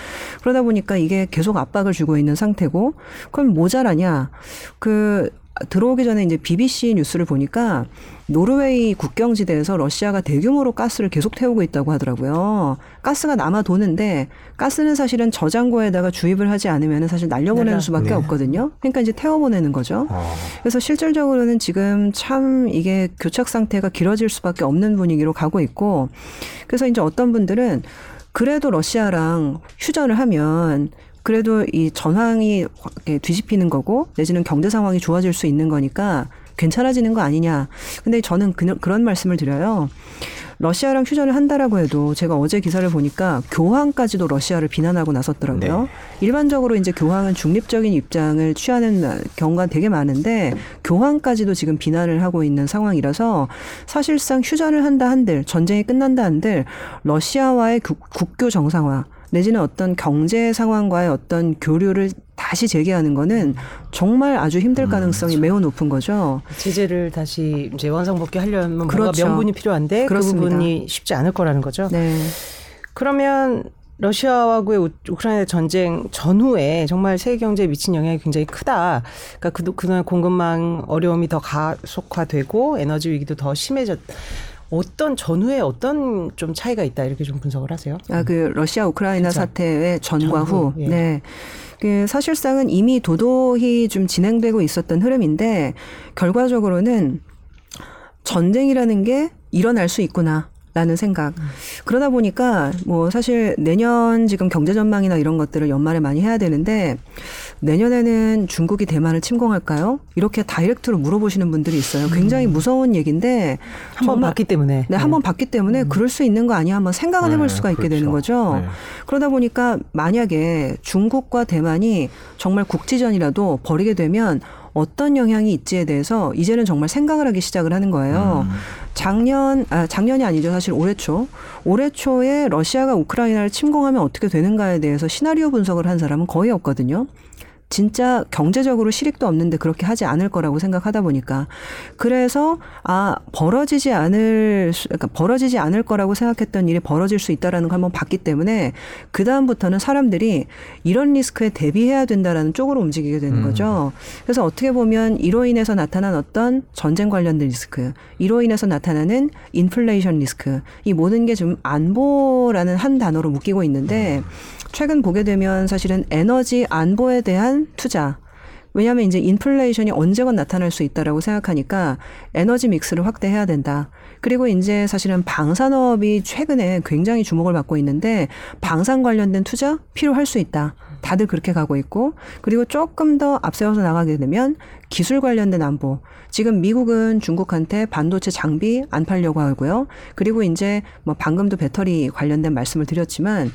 그러다 보니까 이게 계속 압박을 주고 있는 상태고 그럼 모자라냐? 그 들어오기 전에 이제 BBC 뉴스를 보니까 노르웨이 국경지대에서 러시아가 대규모로 가스를 계속 태우고 있다고 하더라고요. 가스가 남아 도는데 가스는 사실은 저장고에다가 주입을 하지 않으면 사실 날려보내는 네. 수밖에 네. 없거든요. 그러니까 이제 태워보내는 거죠. 어. 그래서 실질적으로는 지금 참 이게 교착 상태가 길어질 수밖에 없는 분위기로 가고 있고 그래서 이제 어떤 분들은 그래도 러시아랑 휴전을 하면 그래도 이 전황이 뒤집히는 거고 내지는 경제 상황이 좋아질 수 있는 거니까 괜찮아지는 거 아니냐. 근데 저는 그, 그런 말씀을 드려요. 러시아랑 휴전을 한다라고 해도 제가 어제 기사를 보니까 교황까지도 러시아를 비난하고 나섰더라고요. 네. 일반적으로 이제 교황은 중립적인 입장을 취하는 경우가 되게 많은데 교황까지도 지금 비난을 하고 있는 상황이라서 사실상 휴전을 한다 한들 전쟁이 끝난다 한들 러시아와의 국, 국교 정상화 내지는 어떤 경제 상황과의 어떤 교류를 다시 재개하는 거는 정말 아주 힘들 가능성이 매우 높은 거죠. 제재를 다시 이제 원상복귀 하려면 뭔가 그렇죠. 명분이 필요한데 그렇습니다. 그 부분이 쉽지 않을 거라는 거죠. 네. 그러면 러시아와의 우- 우크라이나 전쟁 전후에 정말 세계 경제에 미친 영향이 굉장히 크다. 그러니까 그, 그동안 공급망 어려움이 더 가속화되고 에너지 위기도 더 심해졌. 어떤 전후에 어떤 좀 차이가 있다 이렇게 좀 분석을 하세요. 아, 그 러시아 우크라이나 진짜. 사태의 전과 전후, 후. 예. 네. 그 사실상은 이미 도도히 좀 진행되고 있었던 흐름인데 결과적으로는 전쟁이라는 게 일어날 수 있구나. 라는 생각. 그러다 보니까 뭐 사실 내년 지금 경제 전망이나 이런 것들을 연말에 많이 해야 되는데 내년에는 중국이 대만을 침공할까요? 이렇게 다이렉트로 물어보시는 분들이 있어요. 굉장히 무서운 얘기인데 한번 정말- 봤기 때문에. 네, 한번 봤기 때문에 그럴 수 있는 거 아니야 한번 생각을 해볼 네, 수가 있게 그렇죠. 되는 거죠. 네. 그러다 보니까 만약에 중국과 대만이 정말 국지전이라도 벌이게 되면 어떤 영향이 있지에 대해서 이제는 정말 생각을 하기 시작을 하는 거예요. 작년 아 작년이 아니죠 사실 올해 초 올해 초에 러시아가 우크라이나를 침공하면 어떻게 되는가에 대해서 시나리오 분석을 한 사람은 거의 없거든요. 진짜 경제적으로 실익도 없는데 그렇게 하지 않을 거라고 생각하다 보니까. 그래서 아 벌어지지 않을 수- 그러니까 벌어지지 않을 거라고 생각했던 일이 벌어질 수 있다라는 걸 한번 봤기 때문에 그 다음부터는 사람들이 이런 리스크에 대비해야 된다라는 쪽으로 움직이게 되는 거죠. 그래서 어떻게 보면 이로 인해서 나타난 어떤 전쟁 관련된 리스크, 이로 인해서 나타나는 인플레이션 리스크, 이 모든 게좀 안보라는 한 단어로 묶이고 있는데 최근 보게 되면 사실은 에너지 안보에 대한 투자 왜냐하면 이제 인플레이션이 언제건 나타날 수 있다라고 생각하니까 에너지 믹스를 확대해야 된다. 그리고 이제 사실은 방산업이 최근에 굉장히 주목을 받고 있는데 방산 관련된 투자 필요할 수 있다. 다들 그렇게 가고 있고 그리고 조금 더 앞세워서 나가게 되면 기술 관련된 안보. 지금 미국은 중국한테 반도체 장비 안 팔려고 하고요. 그리고 이제 뭐 방금도 배터리 관련된 말씀을 드렸지만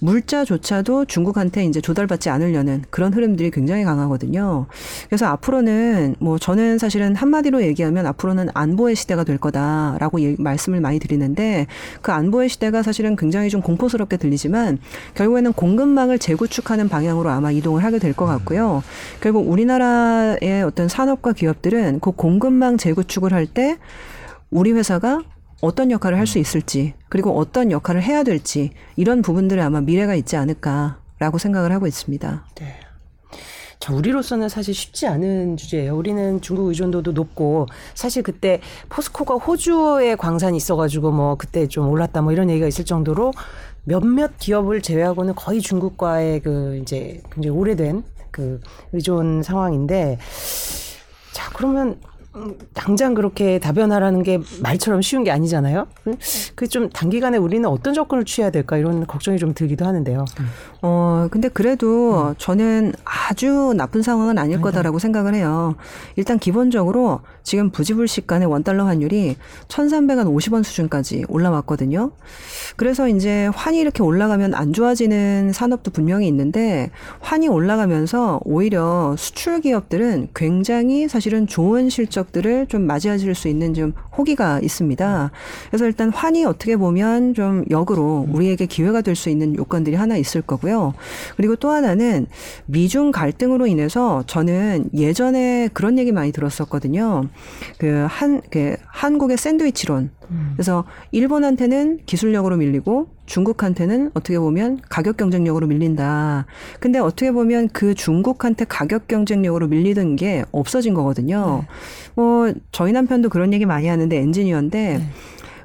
물자조차도 중국한테 이제 조달받지 않으려는 그런 흐름들이 굉장히 강하거든요. 그래서 앞으로는 뭐 저는 사실은 한마디로 얘기하면 앞으로는 안보의 시대가 될 거다라고 예- 말씀을 많이 드리는데 그 안보의 시대가 사실은 굉장히 좀 공포스럽게 들리지만 결국에는 공급망을 재구축하는 방향으로 아마 이동을 하게 될 것 같고요. 결국 우리나라의 어떤 산업과 기업들은 그 공급망 재구축을 할 때 우리 회사가 어떤 역할을 할 수 있을지 그리고 어떤 역할을 해야 될지 이런 부분들에 아마 미래가 있지 않을까라고 생각을 하고 있습니다. 네. 자, 우리로서는 사실 쉽지 않은 주제예요. 우리는 중국 의존도도 높고 사실 그때 포스코가 호주에 광산이 있어가지고 뭐 그때 좀 올랐다 뭐 이런 얘기가 있을 정도로 몇몇 기업을 제외하고는 거의 중국과의 그 이제 굉장히 오래된 그 의존 상황인데 자 그러면 음, 당장 그렇게 다변화라는 게 말처럼 쉬운 게 아니잖아요. 그 좀 단기간에 우리는 어떤 접근을 취해야 될까 이런 걱정이 좀 들기도 하는데요. 어, 근데 그래도 음. 저는 아주 나쁜 상황은 아닐 거다라고 생각을 해요. 일단 기본적으로 지금 부지불식 간의 원달러 환율이 1,350원 수준까지 올라왔거든요. 그래서 이제 환이 이렇게 올라가면 안 좋아지는 산업도 분명히 있는데 환이 올라가면서 오히려 수출 기업들은 굉장히 사실은 좋은 실적 들을 좀 맞이하실 수 있는 좀 호기가 있습니다. 그래서 일단 환이 어떻게 보면 좀 역으로 우리에게 기회가 될 수 있는 요건들이 하나 있을 거고요. 그리고 또 하나는 미중 갈등으로 인해서 저는 예전에 그런 얘기 많이 들었었거든요. 그 한, 그 한국의 샌드위치론. 그래서 일본한테는 기술력으로 밀리고 중국한테는 어떻게 보면 가격 경쟁력으로 밀린다. 근데 어떻게 보면 그 중국한테 가격 경쟁력으로 밀리던 게 없어진 거거든요. 뭐 저희 남편도 그런 얘기 많이 하는데 엔지니어인데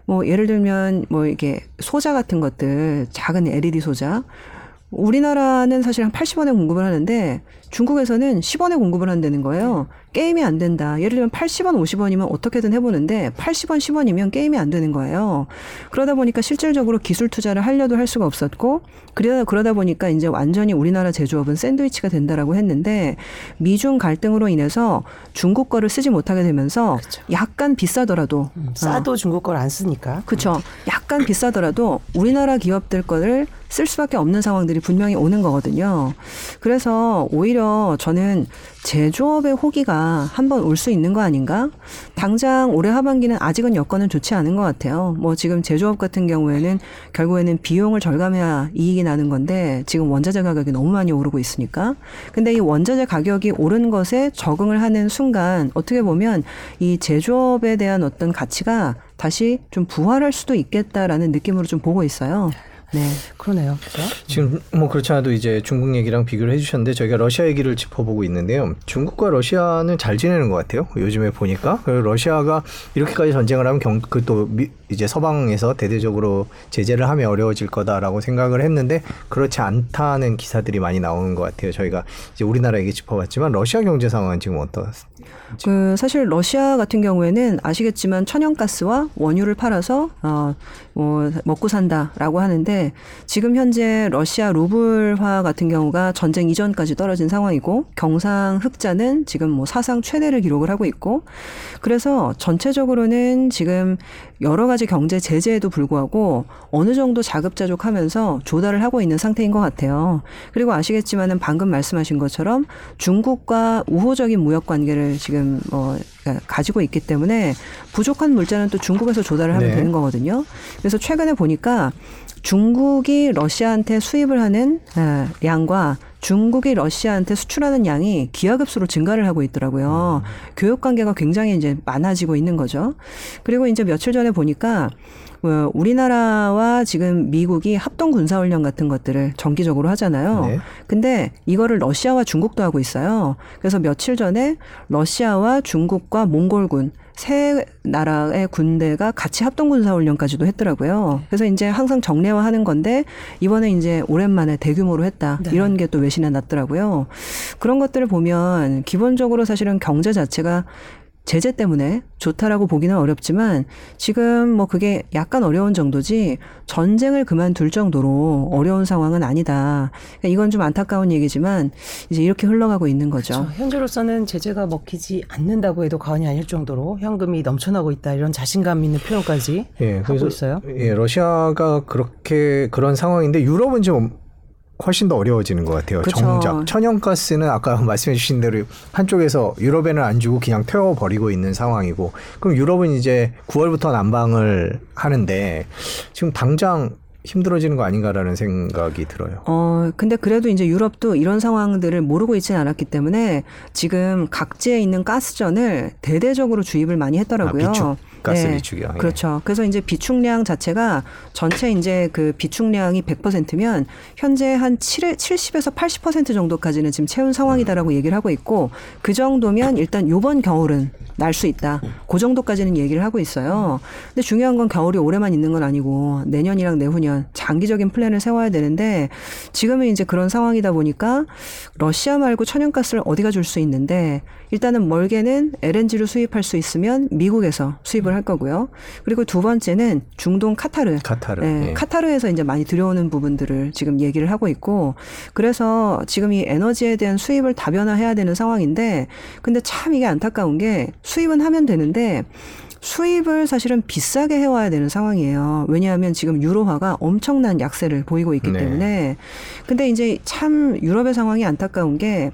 뭐 예를 들면 뭐 이게 소자 같은 것들 작은 LED 소자 우리나라는 사실 한 80원에 공급을 하는데 중국에서는 10원에 공급을 한다는 거예요. 게임이 안 된다. 예를 들면 80원, 50원이면 어떻게든 해보는데 80원, 10원이면 게임이 안 되는 거예요. 그러다 보니까 실질적으로 기술 투자를 하려도 할 수가 없었고 그러다 그러다 보니까 이제 완전히 우리나라 제조업은 샌드위치가 된다라고 했는데 미중 갈등으로 인해서 중국 거를 쓰지 못하게 되면서 약간 비싸더라도 싸도 중국 걸 안 쓰니까. 그렇죠. 약간 비싸더라도 우리나라 기업들 거를 쓸 수밖에 없는 상황들이 분명히 오는 거거든요. 그래서 오히려 저는 제조업의 호기가 한번 올 수 있는 거 아닌가? 당장 올해 하반기는 아직은 여건은 좋지 않은 것 같아요. 뭐 지금 제조업 같은 경우에는 결국에는 비용을 절감해야 이익이 나는 건데 지금 원자재 가격이 너무 많이 오르고 있으니까. 근데 이 원자재 가격이 오른 것에 적응을 하는 순간 어떻게 보면 이 제조업에 대한 어떤 가치가 다시 좀 부활할 수도 있겠다라는 느낌으로 좀 보고 있어요. 네. 그러네요. 그죠? 지금 뭐 그렇지 않아도 이제 중국 얘기랑 비교를 해주셨는데 저희가 러시아 얘기를 짚어보고 있는데요. 중국과 러시아는 잘 지내는 것 같아요. 요즘에 보니까 러시아가 이렇게까지 전쟁을 하면 경, 그 또 이제 서방에서 대대적으로 제재를 하면 어려워질 거다라고 생각을 했는데 그렇지 않다는 기사들이 많이 나오는 것 같아요. 저희가 이제 우리나라 얘기 짚어봤지만 러시아 경제 상황은 지금 어떠? 그 사실 러시아 같은 경우에는 아시겠지만 천연가스와 원유를 팔아서 어 뭐 먹고 산다라고 하는데 지금 현재 러시아 루블화 같은 경우가 전쟁 이전까지 떨어진 상황이고 경상 흑자는 지금 뭐 사상 최대를 기록을 하고 있고 그래서 전체적으로는 지금 여러 가지 경제 제재에도 불구하고 어느 정도 자급자족하면서 조달을 하고 있는 상태인 것 같아요. 그리고 아시겠지만은 방금 말씀하신 것처럼 중국과 우호적인 무역 관계를 지금 뭐 가지고 있기 때문에 부족한 물자는 또 중국에서 조달을 하면 네. 되는 거거든요. 그래서 최근에 보니까 중국이 러시아한테 수입을 하는 아, 양과 중국이 러시아한테 수출하는 양이 기하급수로 증가를 하고 있더라고요. 교역 관계가 굉장히 이제 많아지고 있는 거죠. 그리고 이제 며칠 전에 보니까 어, 우리나라와 지금 미국이 합동 군사 훈련 같은 것들을 정기적으로 하잖아요. 네. 근데 이거를 러시아와 중국도 하고 있어요. 그래서 며칠 전에 러시아와 중국과 몽골군 세 나라의 군대가 같이 합동 군사 훈련까지도 했더라고요. 그래서 이제 항상 정례화하는 건데 이번에 이제 오랜만에 대규모로 했다. 네. 이런 게 또 외신에 났더라고요. 그런 것들을 보면 기본적으로 사실은 경제 자체가 제재 때문에 좋다라고 보기는 어렵지만 지금 뭐 그게 약간 어려운 정도지 전쟁을 그만둘 정도로 어려운 상황은 아니다. 그러니까 이건 좀 안타까운 얘기지만 이제 이렇게 흘러가고 있는 거죠. 그렇죠. 현재로서는 제재가 먹히지 않는다고 해도 과언이 아닐 정도로 현금이 넘쳐나고 있다 이런 자신감 있는 표현까지 예, 하고 있어요. 예, 러시아가 그렇게 그런 상황인데 유럽은 좀 훨씬 더 어려워지는 것 같아요. 그쵸. 정작 천연가스는 아까 말씀해 주신 대로 한쪽에서 유럽에는 안 주고 그냥 태워버리고 있는 상황이고 그럼 유럽은 이제 9월부터 난방을 하는데 지금 당장 힘들어지는 거 아닌가라는 생각이 들어요. 어, 근데 그래도 이제 유럽도 이런 상황들을 모르고 있지는 않았기 때문에 지금 각지에 있는 가스전을 대대적으로 주입을 많이 했더라고요. 아, 가스 비축이요. 예. 그렇죠. 그래서 이제 비축량 자체가 전체 이제 그 비축량이 100%면 현재 한 7, 70에서 80% 정도까지는 지금 채운 상황이다라고 얘기를 하고 있고 그 정도면 일단 요번 겨울은 날 수 있다. 그 정도까지는 얘기를 하고 있어요. 근데 중요한 건 겨울이 올해만 있는 건 아니고 내년이랑 내후년 장기적인 플랜을 세워야 되는데 지금은 이제 그런 상황이다 보니까 러시아 말고 천연가스를 어디가 줄 수 있는데 일단은 멀게는 LNG를 수입할 수 있으면 미국에서 수입을 할 거고요. 그리고 두 번째는 중동 카타르. 카타르. 네, 예. 카타르에서 이제 많이 들여오는 부분들을 지금 얘기를 하고 있고 그래서 지금 이 에너지에 대한 수입을 다변화해야 되는 상황인데 근데 참 이게 안타까운 게 수입은 하면 되는데 수입을 사실은 비싸게 해와야 되는 상황이에요. 왜냐하면 지금 유로화가 엄청난 약세를 보이고 있기 네. 때문에. 근데 이제 참 유럽의 상황이 안타까운 게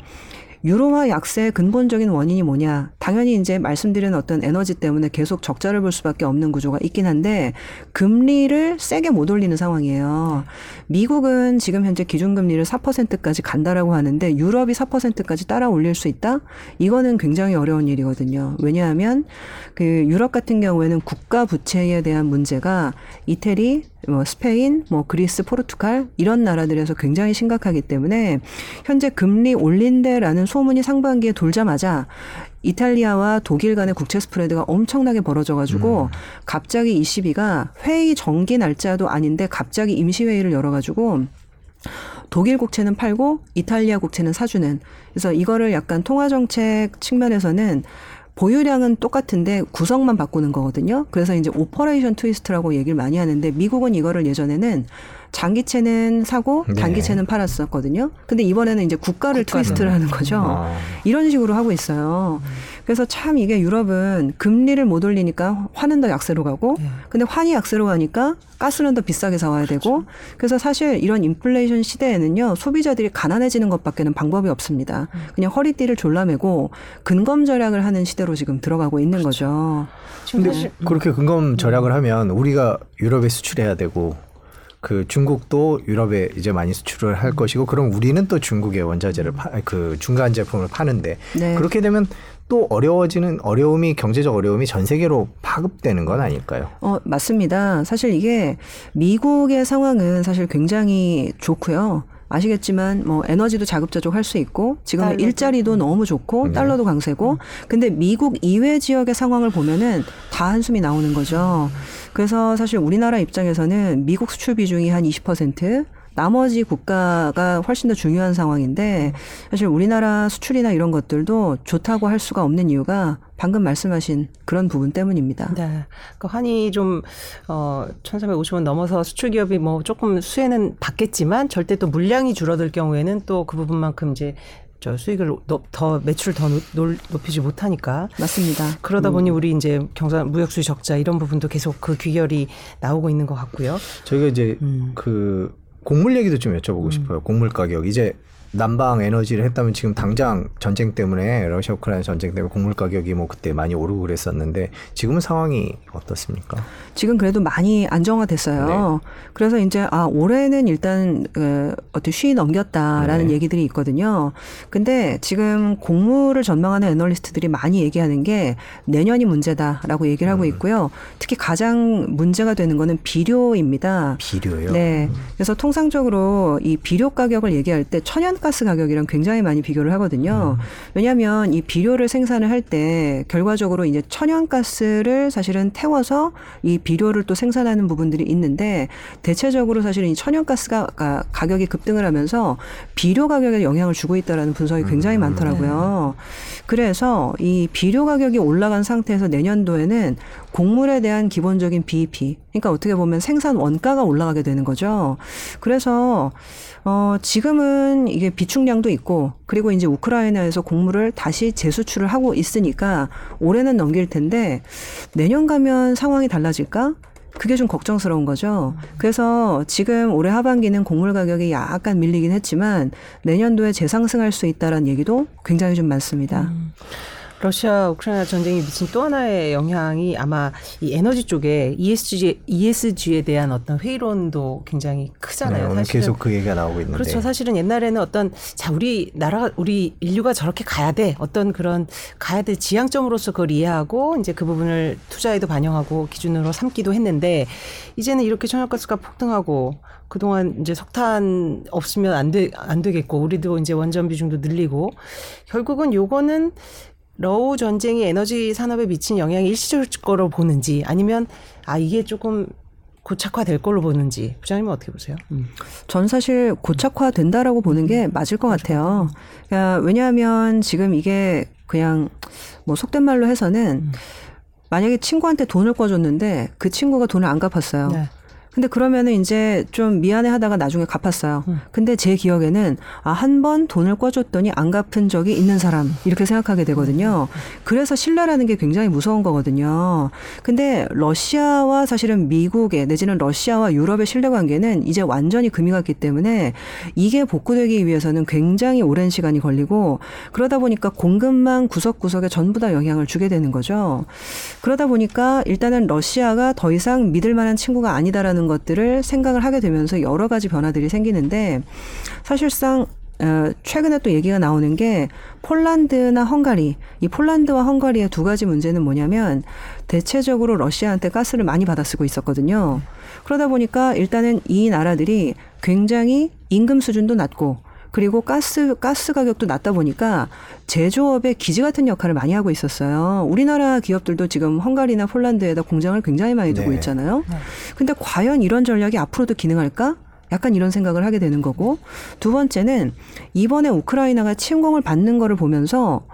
유로화 약세의 근본적인 원인이 뭐냐? 당연히 이제 말씀드린 어떤 에너지 때문에 계속 적자를 볼 수밖에 없는 구조가 있긴 한데 금리를 세게 못 올리는 상황이에요. 미국은 지금 현재 기준금리를 4%까지 간다라고 하는데 유럽이 4%까지 따라 올릴 수 있다? 이거는 굉장히 어려운 일이거든요. 왜냐하면 그 유럽 같은 경우에는 국가 부채에 대한 문제가 이태리, 뭐 스페인, 뭐 그리스, 포르투갈 이런 나라들에서 굉장히 심각하기 때문에 현재 금리 올린대라는 소문이 상반기에 돌자마자 이탈리아와 독일 간의 국채 스프레드가 엄청나게 벌어져가지고 갑자기 ECB가 회의 정기 날짜도 아닌데 갑자기 임시회의를 열어가지고 독일 국채는 팔고 이탈리아 국채는 사주는 그래서 이거를 약간 통화 정책 측면에서는 보유량은 똑같은데 구성만 바꾸는 거거든요. 그래서 이제 Operation Twist라고 얘기를 많이 하는데 미국은 이거를 예전에는 장기채는 사고 네. 단기채는 팔았었거든요. 근데 이번에는 이제 국가를 국가를. twist를 하는 거죠. 아. 이런 식으로 하고 있어요. 그래서 참 이게 유럽은 금리를 못 올리니까 환은 더 약세로 가고 네. 근데 환이 약세로 가니까 가스는 더 비싸게 사와야 되고 그래서 사실 이런 인플레이션 시대에는요 소비자들이 가난해지는 것밖에는 방법이 없습니다. 그냥 허리띠를 졸라매고 근검 절약을 하는 시대로 지금 들어가고 있는 거죠. 지금 근데 사실 그렇게 근검 절약을 하면 우리가 유럽에 수출해야 되고 그 중국도 유럽에 이제 많이 수출을 할 것이고 그럼 우리는 또 중국의 원자재를 파, 그 중간 제품을 파는데 네. 그렇게 되면 또 어려워지는 어려움이 경제적 어려움이 전 세계로 파급되는 건 아닐까요? 어, 맞습니다. 사실 이게 미국의 상황은 사실 굉장히 좋고요. 아시겠지만 뭐 에너지도 자급자족 할 수 있고 지금 달러도. 일자리도 너무 좋고 네. 달러도 강세고 근데 미국 이외 지역의 상황을 보면은 다 한숨이 나오는 거죠. 그래서 사실 우리나라 입장에서는 미국 수출 비중이 한 20% 나머지 국가가 훨씬 더 중요한 상황인데 사실 우리나라 수출이나 이런 것들도 좋다고 할 수가 없는 이유가 방금 말씀하신 그런 부분 때문입니다. 네. 그 환이 좀, 어, 1350원 넘어서 수출 기업이 뭐 조금 수혜는 받겠지만 절대 또 물량이 줄어들 경우에는 또 그 부분만큼 이제 저 수익을 높- 더 매출을 더 높- 높이지 못하니까 맞습니다. 그러다 보니 우리 이제 경상 무역 수지 적자 이런 부분도 계속 그 귀결이 나오고 있는 것 같고요. 저희가 이제 음. 그 곡물 얘기도 좀 여쭤보고 싶어요. 곡물 가격 이제 난방 에너지를 했다면 지금 당장 전쟁 때문에 러시아 우크라이나 전쟁 때문에 곡물 가격이 뭐 그때 많이 오르고 그랬었는데 지금은 상황이 어떻습니까? 지금 그래도 많이 안정화됐어요. 그래서 이제 아 올해는 일단 그 어떻게 쉬 넘겼다라는 네. 얘기들이 있거든요. 근데 지금 곡물을 전망하는 애널리스트들이 많이 얘기하는 게 내년이 문제다라고 얘기를 하고 있고요. 특히 가장 문제가 되는 거는 비료입니다. 비료요. 네. 그래서 통상적으로 이 비료 가격을 얘기할 때 천연 가스 가격이랑 굉장히 많이 비교를 하거든요. 왜냐하면 이 비료를 생산을 할 때 결과적으로 이제 천연가스를 사실은 태워서 이 비료를 또 생산하는 부분들이 있는데 대체적으로 사실은 이 천연가스가 가- 가격이 급등을 하면서 비료 가격에 영향을 주고 있다라는 분석이 굉장히 많더라고요. 그래서 이 비료 가격이 올라간 상태에서 내년도에는 곡물에 대한 기본적인 BEP, 그러니까 어떻게 보면 생산 원가가 올라가게 되는 거죠. 그래서 어 지금은 이게 비축량도 있고 그리고 이제 우크라이나에서 곡물을 다시 재수출을 하고 있으니까 올해는 넘길 텐데 내년 가면 상황이 달라질까? 그게 좀 걱정스러운 거죠. 그래서 지금 올해 하반기는 곡물 가격이 약간 밀리긴 했지만 내년도에 재상승할 수 있다라는 얘기도 굉장히 좀 많습니다. 러시아 우크라이나 전쟁이 미친 또 하나의 영향이 아마 이 에너지 쪽에 ESG ESG에 대한 어떤 회의론도 굉장히 네, 크잖아요. 오늘 사실은 계속 그 얘기가 나오고 있는데. 그렇죠. 사실은 옛날에는 어떤 자 우리 나라가 우리 인류가 저렇게 가야 돼 어떤 그런 가야 될 지향점으로서 그걸 이해하고 이제 그 부분을 투자에도 반영하고 기준으로 삼기도 했는데 이제는 이렇게 천연가스가 폭등하고 그동안 이제 석탄 없으면 안 돼 안 되겠고 우리도 이제 원전 비중도 늘리고 결국은 요거는 러우 전쟁이 에너지 산업에 미친 영향이 일시적일 거로 보는지 아니면 아 이게 조금 고착화될 걸로 보는지 부장님은 어떻게 보세요? 음. 전 사실 고착화된다라고 보는 게 맞을 것 같아요. 그러니까 왜냐하면 지금 이게 그냥 뭐 속된 말로 해서는 만약에 친구한테 돈을 꿔줬는데 그 친구가 돈을 안 갚았어요. 네. 근데 그러면은 이제 좀 미안해 하다가 나중에 갚았어요. 근데 제 기억에는 아, 한 번 돈을 꿔줬더니 안 갚은 적이 있는 사람 이렇게 생각하게 되거든요. 그래서 신뢰라는 게 굉장히 무서운 거거든요. 근데 러시아와 사실은 미국의 내지는 러시아와 유럽의 신뢰 관계는 이제 완전히 금이 갔기 때문에 이게 복구되기 위해서는 굉장히 오랜 시간이 걸리고 그러다 보니까 공급망 구석구석에 전부 다 영향을 주게 되는 거죠. 그러다 보니까 일단은 러시아가 더 이상 믿을 만한 친구가 아니다라는 것들을 생각을 하게 되면서 여러 가지 변화들이 생기는데 사실상 어, 최근에 또 얘기가 나오는 게 폴란드나 헝가리, 이 폴란드와 헝가리의 두 가지 문제는 뭐냐면 대체적으로 러시아한테 가스를 많이 받아 쓰고 있었거든요. 그러다 보니까 일단은 이 나라들이 굉장히 임금 수준도 낮고 그리고 가스 가스 가격도 낮다 보니까 제조업의 기지 같은 역할을 많이 하고 있었어요. 우리나라 기업들도 지금 헝가리나 폴란드에다 공장을 굉장히 많이 두고 네. 있잖아요. 근데 과연 이런 전략이 앞으로도 가능할까? 약간 이런 생각을 하게 되는 거고 두 번째는 이번에 우크라이나가 침공을 받는 거를 보면서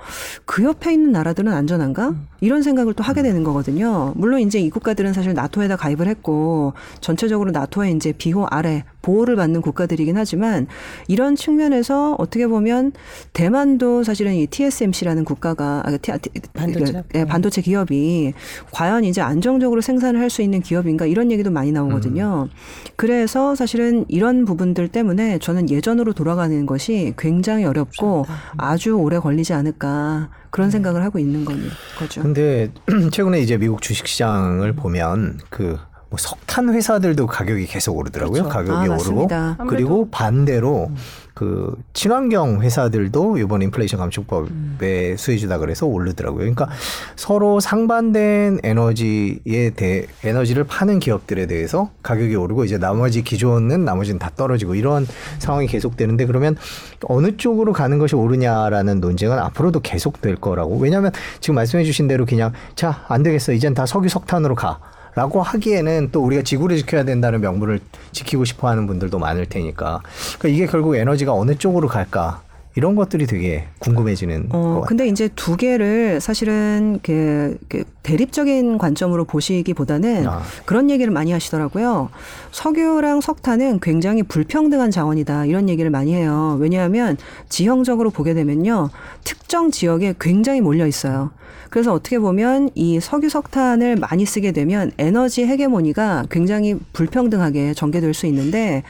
그 옆에 있는 나라들은 안전한가 이런 생각을 또 하게 되는 거거든요. 물론 이제 이 국가들은 사실 나토에다 가입을 했고 전체적으로 나토의 이제 비호 아래 보호를 받는 국가들이긴 하지만 이런 측면에서 어떻게 보면 대만도 사실은 이 TSMC라는 국가가 아, 티, 티, 반도체. 예, 반도체 기업이 과연 이제 안정적으로 생산을 할 수 있는 기업인가 이런 얘기도 많이 나오거든요. 그래서 사실은 이런 부분들 때문에 저는 예전으로 돌아가는 것이 굉장히 어렵고 아주 오래 걸리지 않을까 그런 생각을 하고 있는 거- 거죠. 근데 최근에 이제 미국 주식시장을 보면 그 뭐 석탄 회사들도 가격이 계속 오르더라고요. 그렇죠. 가격이 아, 오르고 맞습니다. 그리고 반대로 그 친환경 회사들도 이번 인플레이션 감축법의 수혜주다 그래서 오르더라고요. 그러니까 서로 상반된 에너지에 대 에너지를 파는 기업들에 대해서 가격이 오르고 이제 나머지 기존은 나머지는 다 떨어지고 이런 상황이 계속되는데 그러면 어느 쪽으로 가는 것이 옳으냐라는 논쟁은 앞으로도 계속될 거라고. 왜냐하면 지금 말씀해 주신 대로 그냥 자, 안 되겠어. 이젠 다 석유 석탄으로 가. 라고 하기에는 또 우리가 지구를 지켜야 된다는 명분을 지키고 싶어 하는 분들도 많을 테니까. 그러니까 이게 결국 에너지가 어느 쪽으로 갈까? 이런 것들이 되게 궁금해지는 것 어, 같아요. 근데 이제 두 개를 사실은 그, 그 대립적인 관점으로 보시기보다는 아. 그런 얘기를 많이 하시더라고요. 석유랑 석탄은 굉장히 불평등한 자원이다. 이런 얘기를 많이 해요. 왜냐하면 지형적으로 보게 되면요. 특정 지역에 굉장히 몰려 있어요. 그래서 어떻게 보면 이 석유 석탄을 많이 쓰게 되면 에너지 헤게모니가 굉장히 불평등하게 전개될 수 있는데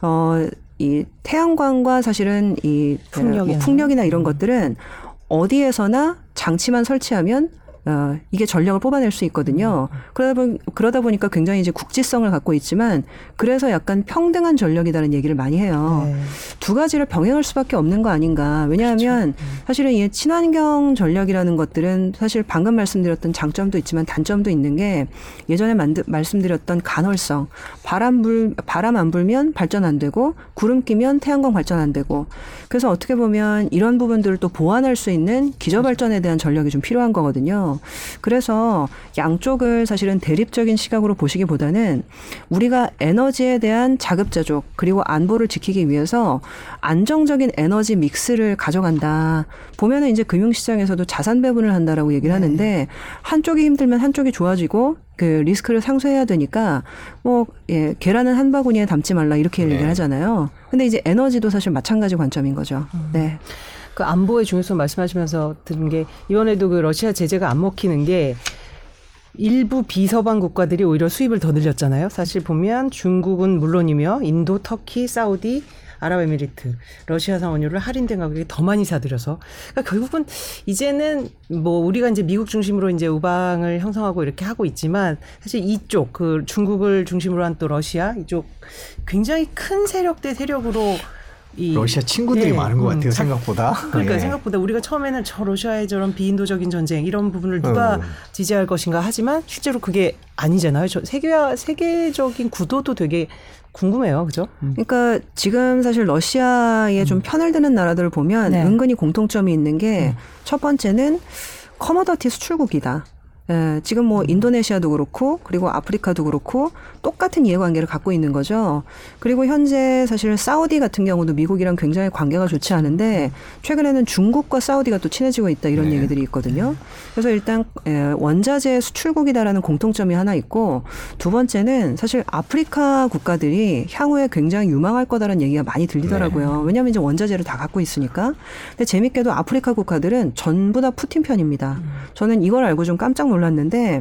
어, 이 태양광과 사실은 이 풍력이나. 뭐 풍력이나 이런 것들은 어디에서나 장치만 설치하면 어, 이게 전력을 뽑아낼 수 있거든요. 그러다, 보, 그러다 보니까 굉장히 이제 국지성을 갖고 있지만 그래서 약간 평등한 전력이라는 얘기를 많이 해요. 네. 두 가지를 병행할 수밖에 없는 거 아닌가. 왜냐하면 사실은 이 친환경 전력이라는 것들은 사실 방금 말씀드렸던 장점도 있지만 단점도 있는 게 예전에 만드, 말씀드렸던 간헐성. 바람 불 바람 안 불면 발전 안 되고 구름 끼면 태양광 발전 안 되고. 그래서 어떻게 보면 이런 부분들을 또 보완할 수 있는 기저 발전에 대한 전력이 좀 필요한 거거든요. 그래서 양쪽을 사실은 대립적인 시각으로 보시기보다는 우리가 에너지에 대한 자급자족 그리고 안보를 지키기 위해서 안정적인 에너지 믹스를 가져간다. 보면은 이제 금융시장에서도 자산 배분을 한다라고 얘기를 하는데 한쪽이 힘들면 한쪽이 좋아지고 그 리스크를 상쇄해야 되니까 뭐 예, 계란은 한 바구니에 담지 말라 이렇게 네. 얘기를 하잖아요. 근데 이제 에너지도 사실 마찬가지 관점인 거죠. 네. 그 안보의 중요성 말씀하시면서 들은 게 이번에도 그 러시아 제재가 안 먹히는 게 일부 비서방 국가들이 오히려 수입을 더 늘렸잖아요. 사실 보면 중국은 물론이며 인도, 터키, 사우디, 아랍에미리트, 러시아 상원유를 할인된 가격에 더 많이 사들여서 그러니까 결국은 이제는 뭐 우리가 이제 미국 중심으로 이제 우방을 형성하고 이렇게 하고 있지만 사실 이쪽 그 중국을 중심으로 한 또 러시아 이쪽 굉장히 큰 세력 대 세력으로 이 러시아 친구들이 예, 많은 것 음, 같아요. 자- 생각보다. 그러니까 예. 생각보다 우리가 처음에는 저 러시아의 저런 비인도적인 전쟁 이런 부분을 누가 음. 지지할 것인가 하지만 실제로 그게 아니잖아요. 저 세계 세계적인 구도도 되게 궁금해요, 그죠? 음. 그러니까 지금 사실 러시아에 좀 편을 드는 나라들을 보면 네. 은근히 공통점이 있는 게 첫 번째는 커머더티 수출국이다. 예, 지금 뭐 인도네시아도 그렇고 그리고 아프리카도 그렇고 똑같은 이해관계를 갖고 있는 거죠. 그리고 현재 사실 사우디 같은 경우도 미국이랑 굉장히 관계가 좋지 않은데 최근에는 중국과 사우디가 또 친해지고 있다 이런 네. 얘기들이 있거든요. 그래서 일단 예, 원자재 수출국이다라는 공통점이 하나 있고 두 번째는 사실 아프리카 국가들이 향후에 굉장히 유망할 거다라는 얘기가 많이 들리더라고요. 왜냐하면 이제 원자재를 다 갖고 있으니까. 근데 재밌게도 아프리카 국가들은 전부 다 푸틴 편입니다. 저는 이걸 알고 좀 깜짝 놀랐는데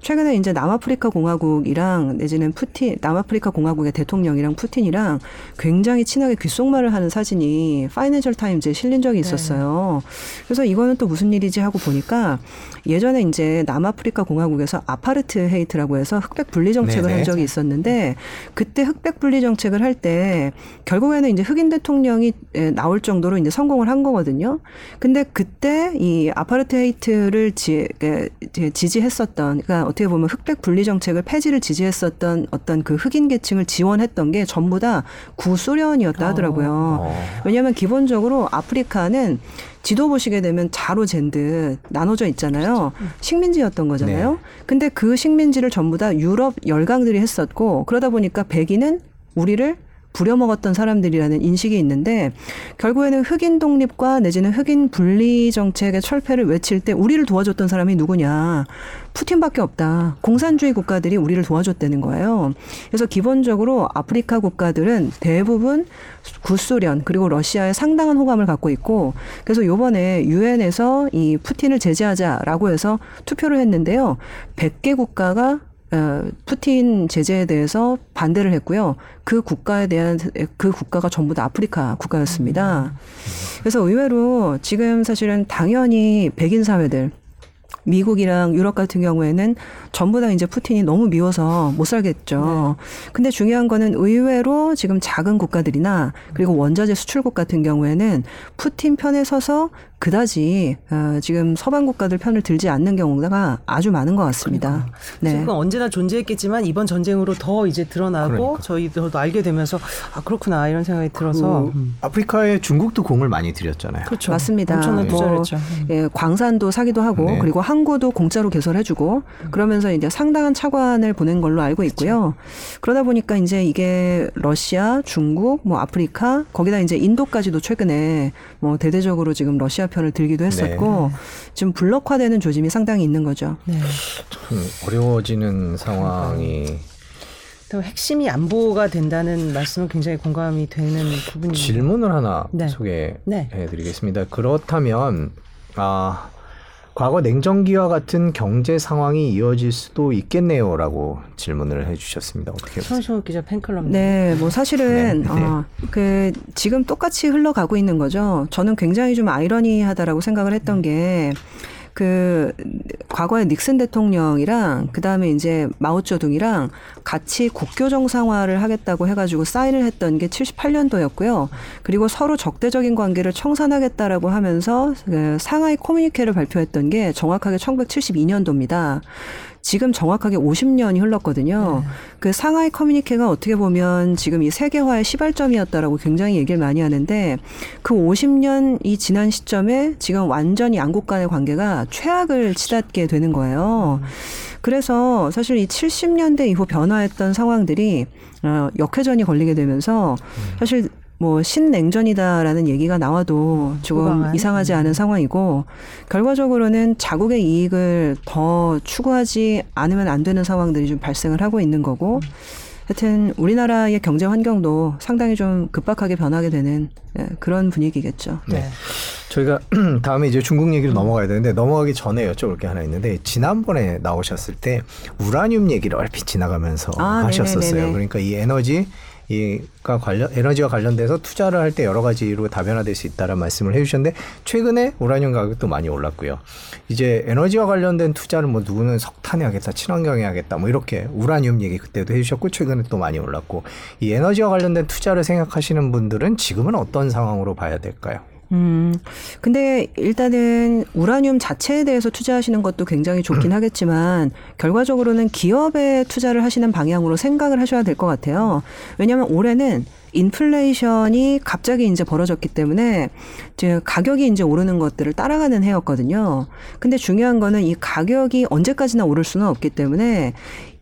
최근에 이제 남아프리카 공화국이랑 내지는 푸틴 남아프리카 공화국의 대통령이랑 푸틴이랑 굉장히 친하게 귓속말을 하는 사진이 파이낸셜 타임즈에 실린 적이 있었어요. 그래서 이거는 또 무슨 일이지 하고 보니까 예전에 이제 남아프리카 공화국에서 아파르트헤이트라고 해서 흑백 분리 정책을 네네. 한 적이 있었는데 그때 흑백 분리 정책을 할 때 결국에는 이제 흑인 대통령이 에, 나올 정도로 이제 성공을 한 거거든요. 근데 그때 이 아파르트헤이트를 지, 에, 이제 지지했었던 그러니까 어떻게 보면 흑백 분리 정책을 폐지를 지지했었던 어떤 그 흑인 계층을 지원했던 게 전부 다 구소련이었다 하더라고요. 어. 왜냐하면 기본적으로 아프리카는 지도 보시게 되면 자로 잰듯 나눠져 있잖아요. 식민지였던 거잖아요. 네. 근데 그 식민지를 전부 다 유럽 열강들이 했었고 그러다 보니까 백인은 우리를 부려먹었던 사람들이라는 인식이 있는데 결국에는 흑인 독립과 내지는 흑인 분리 정책의 철폐를 외칠 때 우리를 도와줬던 사람이 누구냐? 푸틴밖에 없다. 공산주의 국가들이 우리를 도와줬다는 거예요. 그래서 기본적으로 아프리카 국가들은 대부분 구소련 그리고 러시아에 상당한 호감을 갖고 있고 그래서 요번에 유엔에서 이 푸틴을 제재하자라고 해서 투표를 했는데요. 100개 국가가 어, 푸틴 제재에 대해서 반대를 했고요. 그 국가에 대한 그 국가가 전부 다 아프리카 국가였습니다. 그래서 의외로 지금 사실은 당연히 백인 사회들 미국이랑 유럽 같은 경우에는 전부 다 이제 푸틴이 너무 미워서 못 살겠죠. 근데 중요한 거는 의외로 지금 작은 국가들이나 그리고 원자재 수출국 같은 경우에는 푸틴 편에 서서 그다지 어, 지금 서방 국가들 편을 들지 않는 경우가 아주 많은 것 같습니다. 네. 그건 언제나 존재했겠지만 이번 전쟁으로 더 이제 드러나고 그러니까. 저희도 알게 되면서 아 그렇구나 이런 생각이 들어서 그 아프리카에 중국도 공을 많이 들였잖아요. 그렇죠. 맞습니다. 엄청난 뭐, 투자를 했죠. 예, 광산도 사기도 하고 네. 그리고 항구도 공짜로 개설해주고 그러면서 이제 상당한 차관을 보낸 걸로 알고 있고요. 그러다 보니까 이제 이게 러시아, 중국, 뭐 아프리카 거기다 이제 인도까지도 최근에 뭐 대대적으로 지금 러시아 편을 들기도 했었고 지금 블록화되는 조짐이 상당히 있는 거죠. 네. 참 어려워지는 상황이 또 핵심이 안보가 된다는 말씀은 굉장히 공감이 되는 부분입니다. 질문을 하나 네. 소개해드리겠습니다. 그렇다면 아 과거 냉전기와 같은 경제 상황이 이어질 수도 있겠네요라고 질문을 해주셨습니다. 어떻게? 손수호 기자 팬클럽. 네, 뭐 사실은 네. 어, 그 지금 똑같이 흘러가고 있는 거죠. 저는 굉장히 좀 아이러니하다라고 생각을 했던 게. 그 과거에 닉슨 대통령이랑 그다음에 이제 마오쩌둥이랑 같이 국교 정상화를 하겠다고 해 가지고 사인을 했던 게 78년도였고요. 그리고 서로 적대적인 관계를 청산하겠다라고 하면서 그 상하이 커뮤니케를 발표했던 게 정확하게 1972년도입니다. 지금 정확하게 50년이 흘렀거든요. 그 상하이 커뮤니케가 어떻게 보면 지금 이 세계화의 시발점이었다라고 굉장히 얘기를 많이 하는데 그 50년이 지난 시점에 지금 완전히 양국 간의 관계가 최악을 치닫게 되는 거예요. 그래서 사실 이 70년대 이후 변화했던 상황들이 어, 역회전이 걸리게 되면서 사실 뭐 신냉전이다라는 얘기가 나와도 조금 무방한. 이상하지 않은 상황이고 결과적으로는 자국의 이익을 더 추구하지 않으면 안 되는 상황들이 좀 발생을 하고 있는 거고 하여튼 우리나라의 경제 환경도 상당히 좀 급박하게 변하게 되는 예, 그런 분위기겠죠. 네. 저희가 다음에 이제 중국 얘기로 넘어가야 되는데 넘어가기 전에 여쭤볼 게 하나 있는데 지난번에 나오셨을 때 우라늄 얘기를 얼핏 지나가면서 아, 하셨었어요. 네네네네. 그러니까 이 에너지 이가 관련 에너지와 관련돼서 투자를 할 때 여러 가지로 다변화될 수 있다는 말씀을 해주셨는데 최근에 우라늄 가격도 많이 올랐고요. 이제 에너지와 관련된 투자를 뭐 누구는 석탄에 하겠다, 친환경에 하겠다, 뭐 이렇게 우라늄 얘기 그때도 해주셨고 최근에 또 많이 올랐고 이 에너지와 관련된 투자를 생각하시는 분들은 지금은 어떤 상황으로 봐야 될까요? 음, 근데 일단은 우라늄 자체에 대해서 투자하시는 것도 굉장히 좋긴 하겠지만 결과적으로는 기업에 투자를 하시는 방향으로 생각을 하셔야 될 것 같아요. 왜냐하면 올해는 인플레이션이 갑자기 이제 벌어졌기 때문에 이제 가격이 이제 오르는 것들을 따라가는 해였거든요. 근데 중요한 거는 이 가격이 언제까지나 오를 수는 없기 때문에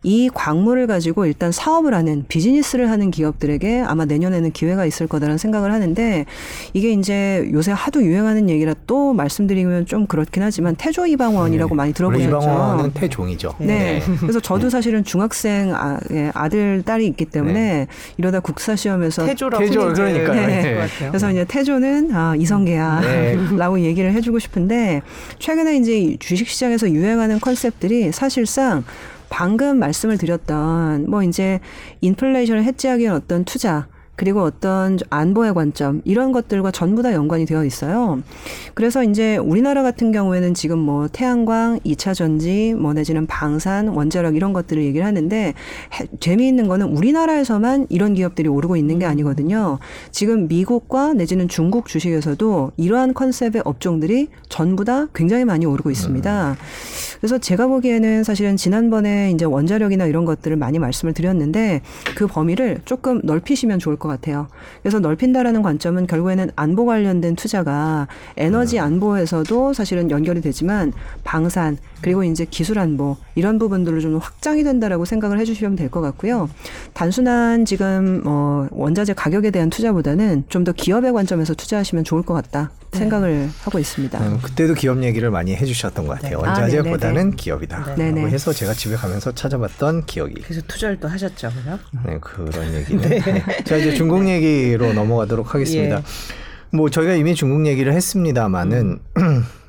이 광물을 가지고 일단 사업을 하는 비즈니스를 하는 기업들에게 아마 내년에는 기회가 있을 거다라는 생각을 하는데 이게 이제 요새 하도 유행하는 얘기라 또 말씀드리면 좀 그렇긴 하지만 태조 이방원이라고 많이 원래 들어보셨죠. 이방원은 태종이죠. 네. 그래서 저도 사실은 중학생 아, 예, 아들 딸이 있기 때문에 이러다 국사 시험에서 태조라고 태조, 그러니까요. 네. 네. 그래서 이제 태조는 아, 이성계야. 네. 라고 얘기를 해주고 싶은데 최근에 이제 이 주식 시장에서 유행하는 컨셉들이 사실상 방금 말씀을 드렸던 뭐 이제 인플레이션을 해지하기 위한 어떤 투자 그리고 어떤 안보의 관점 이런 것들과 전부 다 연관이 되어 있어요. 그래서 이제 우리나라 같은 경우에는 지금 뭐 태양광, 2차 전지, 뭐 내지는 방산, 원자력 이런 것들을 얘기를 하는데 해- 재미있는 거는 우리나라에서만 이런 기업들이 오르고 있는 게 아니거든요. 지금 미국과 내지는 중국 주식에서도 이러한 컨셉의 업종들이 전부 다 굉장히 많이 오르고 있습니다. 그래서 제가 보기에는 사실은 지난번에 이제 원자력이나 이런 것들을 많이 말씀을 드렸는데 그 범위를 조금 넓히시면 좋을 것 같아요. 그래서 넓힌다라는 관점은 결국에는 안보 관련된 투자가 에너지 안보에서도 사실은 연결이 되지만 방산 그리고 이제 기술 안보 이런 부분들로 좀 확장이 된다라고 생각을 해주시면 될 것 같고요. 단순한 지금 뭐 원자재 가격에 대한 투자보다는 좀 더 기업의 관점에서 투자하시면 좋을 것 같다 생각을 하고 있습니다. 음, 그때도 기업 얘기를 많이 해주셨던 것 같아요. 네. 아, 원자재보다는 네네네. 기업이다. 네네. 라고 해서 제가 집에 가면서 찾아봤던 기억이 그래서 투자를 또 하셨죠, 그죠? 네, 그런 얘기는. 네. 자, 이제 중국 얘기로 넘어가도록 하겠습니다. 예. 뭐 저희가 이미 중국 얘기를 했습니다마는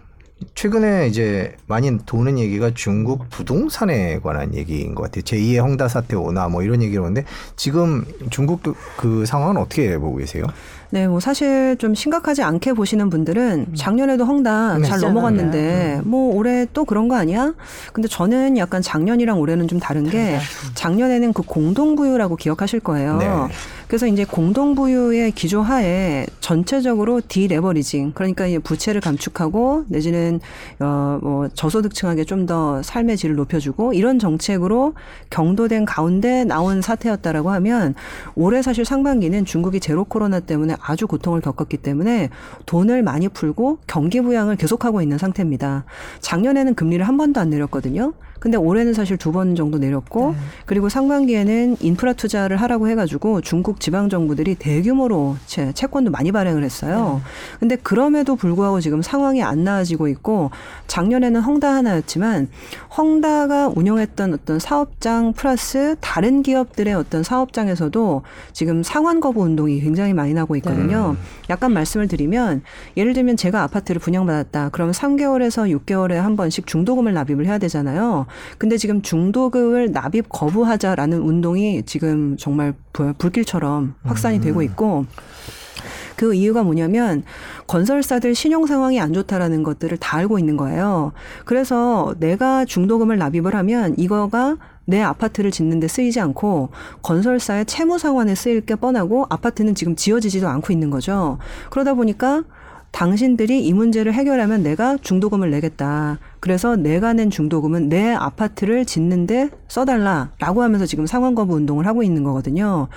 최근에 이제 많이 도는 얘기가 중국 부동산에 관한 얘기인 것 같아요. 제2의 홍다 사태 오나 뭐 이런 얘기를 오는데 지금 중국도 그 상황은 어떻게 보고 계세요? 네, 뭐 사실 좀 심각하지 않게 보시는 분들은 작년에도 헝다 네. 잘 있잖아요. 넘어갔는데 뭐 올해 또 그런 거 아니야? 근데 저는 약간 작년이랑 올해는 좀 다른 게 작년에는 그 공동부유라고 기억하실 거예요. 네. 그래서 이제 공동부유의 기조하에 전체적으로 디레버리징 그러니까 부채를 감축하고 내지는 어뭐 저소득층에게 좀 더 삶의 질을 높여주고 이런 정책으로 경도된 가운데 나온 사태였다라고 하면 올해 사실 상반기는 중국이 제로 코로나 때문에 아주 고통을 겪었기 때문에 돈을 많이 풀고 경기 부양을 계속하고 있는 상태입니다. 작년에는 금리를 한 번도 안 내렸거든요. 근데 올해는 사실 두 번 정도 내렸고 그리고 상반기에는 인프라 투자를 하라고 해가지고 중국 지방 정부들이 대규모로 채, 채권도 많이 발행을 했어요. 근데 그럼에도 불구하고 지금 상황이 안 나아지고 있고 작년에는 헝다 하나였지만 헝다가 운영했던 어떤 사업장 플러스 다른 기업들의 어떤 사업장에서도 지금 상환 거부 운동이 굉장히 많이 나고 있거든요. 약간 말씀을 드리면 예를 들면 제가 아파트를 분양받았다. 그러면 3개월에서 6개월에 한 번씩 중도금을 납입을 해야 되잖아요. 근데 지금 중도금을 납입 거부하자라는 운동이 지금 정말 불- 불길처럼 확산이 되고 있고 그 이유가 뭐냐면 건설사들 신용 상황이 안 좋다라는 것들을 다 알고 있는 거예요. 그래서 내가 중도금을 납입을 하면 이거가 내 아파트를 짓는데 쓰이지 않고 건설사의 채무 상환에 쓰일 게 뻔하고 아파트는 지금 지어지지도 않고 있는 거죠. 그러다 보니까 당신들이 이 문제를 해결하면 내가 중도금을 내겠다. 그래서 내가 낸 중도금은 내 아파트를 짓는데 써달라라고 하면서 지금 상환 거부 운동을 하고 있는 거거든요.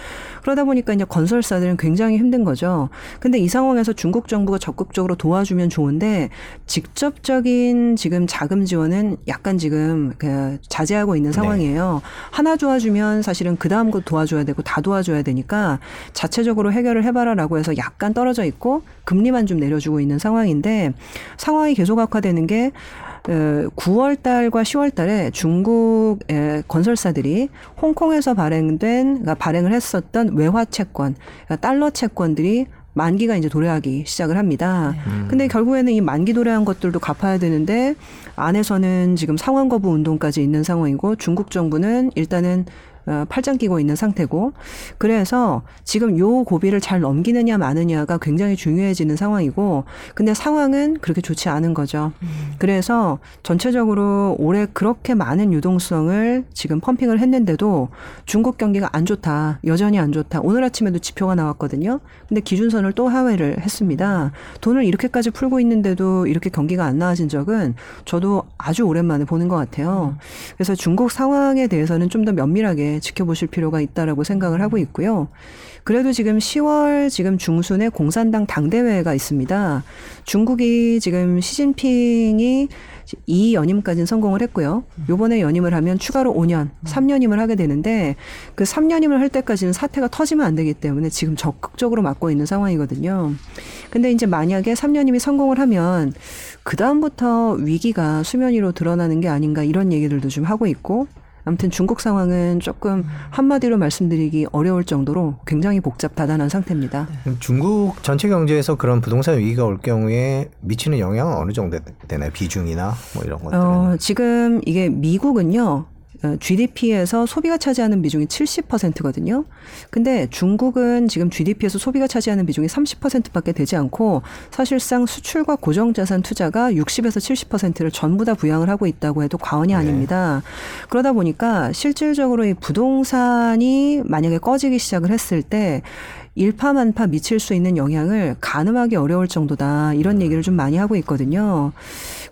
그러다 보니까 이제 건설사들은 굉장히 힘든 거죠. 근데 이 상황에서 중국 정부가 적극적으로 도와주면 좋은데 직접적인 지금 자금 지원은 약간 지금 그 자제하고 있는 상황이에요. 하나 도와주면 사실은 그 다음 거 도와줘야 되고 다 도와줘야 되니까 자체적으로 해결을 해봐라라고 해서 약간 떨어져 있고 금리만 좀 내려주고 있는 상황인데 상황이 계속 악화되는 게 9월 달과 10월 달에 중국의 건설사들이 홍콩에서 발행된 그러니까 발행을 했었던 외화 채권, 그러니까 달러 채권들이 만기가 이제 도래하기 시작을 합니다. 근데 결국에는 이 만기 도래한 것들도 갚아야 되는데 안에서는 지금 상환 거부 운동까지 있는 상황이고 중국 정부는 일단은 어, 팔짱 끼고 있는 상태고 그래서 지금 요 고비를 잘 넘기느냐 마느냐가 굉장히 중요해지는 상황이고 근데 상황은 그렇게 좋지 않은 거죠. 그래서 전체적으로 올해 그렇게 많은 유동성을 지금 펌핑을 했는데도 중국 경기가 안 좋다. 여전히 안 좋다. 오늘 아침에도 지표가 나왔거든요. 근데 기준선을 또 하회를 했습니다. 돈을 이렇게까지 풀고 있는데도 이렇게 경기가 안 나아진 적은 저도 아주 오랜만에 보는 것 같아요. 그래서 중국 상황에 대해서는 좀 더 면밀하게 지켜보실 필요가 있다라고 생각을 하고 있고요. 그래도 지금 10월 지금 중순에 공산당 당대회가 있습니다. 중국이 지금 시진핑이 이 연임까지는 성공을 했고요. 요번에 연임을 하면 추가로 5년, 3년임을 하게 되는데 그 3년임을 할 때까지는 사태가 터지면 안 되기 때문에 지금 적극적으로 막고 있는 상황이거든요. 근데 이제 만약에 3년임이 성공을 하면 그다음부터 위기가 수면 위로 드러나는 게 아닌가 이런 얘기들도 좀 하고 있고 아무튼 중국 상황은 조금 한마디로 말씀드리기 어려울 정도로 굉장히 복잡 다단한 상태입니다. 중국 전체 경제에서 그런 부동산 위기가 올 경우에 미치는 영향은 어느 정도 되나요? 비중이나 뭐 이런 것들은. 어, 지금 이게 미국은요. GDP에서 소비가 차지하는 비중이 70%거든요. 근데 중국은 지금 GDP에서 소비가 차지하는 비중이 30%밖에 되지 않고 사실상 수출과 고정자산 투자가 60에서 70%를 전부 다 부양을 하고 있다고 해도 과언이 네. 아닙니다. 그러다 보니까 실질적으로 이 부동산이 만약에 꺼지기 시작을 했을 때 일파만파 미칠 수 있는 영향을 가늠하기 어려울 정도다 이런 얘기를 좀 많이 하고 있거든요.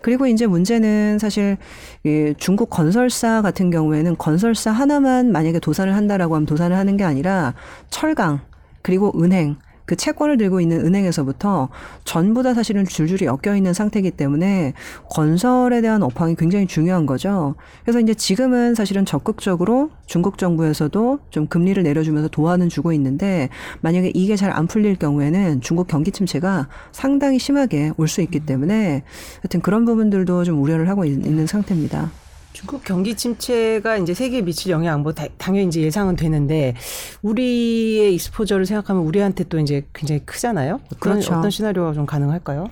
그리고 이제 문제는 사실 예, 중국 건설사 같은 경우에는 건설사 하나만 만약에 도산을 한다라고 하면 도산을 하는 게 아니라 철강 그리고 은행 그 채권을 들고 있는 은행에서부터 전부 다 사실은 줄줄이 엮여 있는 상태이기 때문에 건설에 대한 업황이 굉장히 중요한 거죠. 그래서 이제 지금은 사실은 적극적으로 중국 정부에서도 좀 금리를 내려주면서 도와는 주고 있는데 만약에 이게 잘 안 풀릴 경우에는 중국 경기 침체가 상당히 심하게 올 수 있기 때문에 하여튼 그런 부분들도 좀 우려를 하고 있- 있는 상태입니다. 중국 경기 침체가 이제 세계에 미칠 영향 뭐 다- 당연히 이제 예상은 되는데 우리의 익스포저를 생각하면 우리한테 또 이제 굉장히 크잖아요. 어떤 그렇죠. 어떤 시나리오가 좀 가능할까요?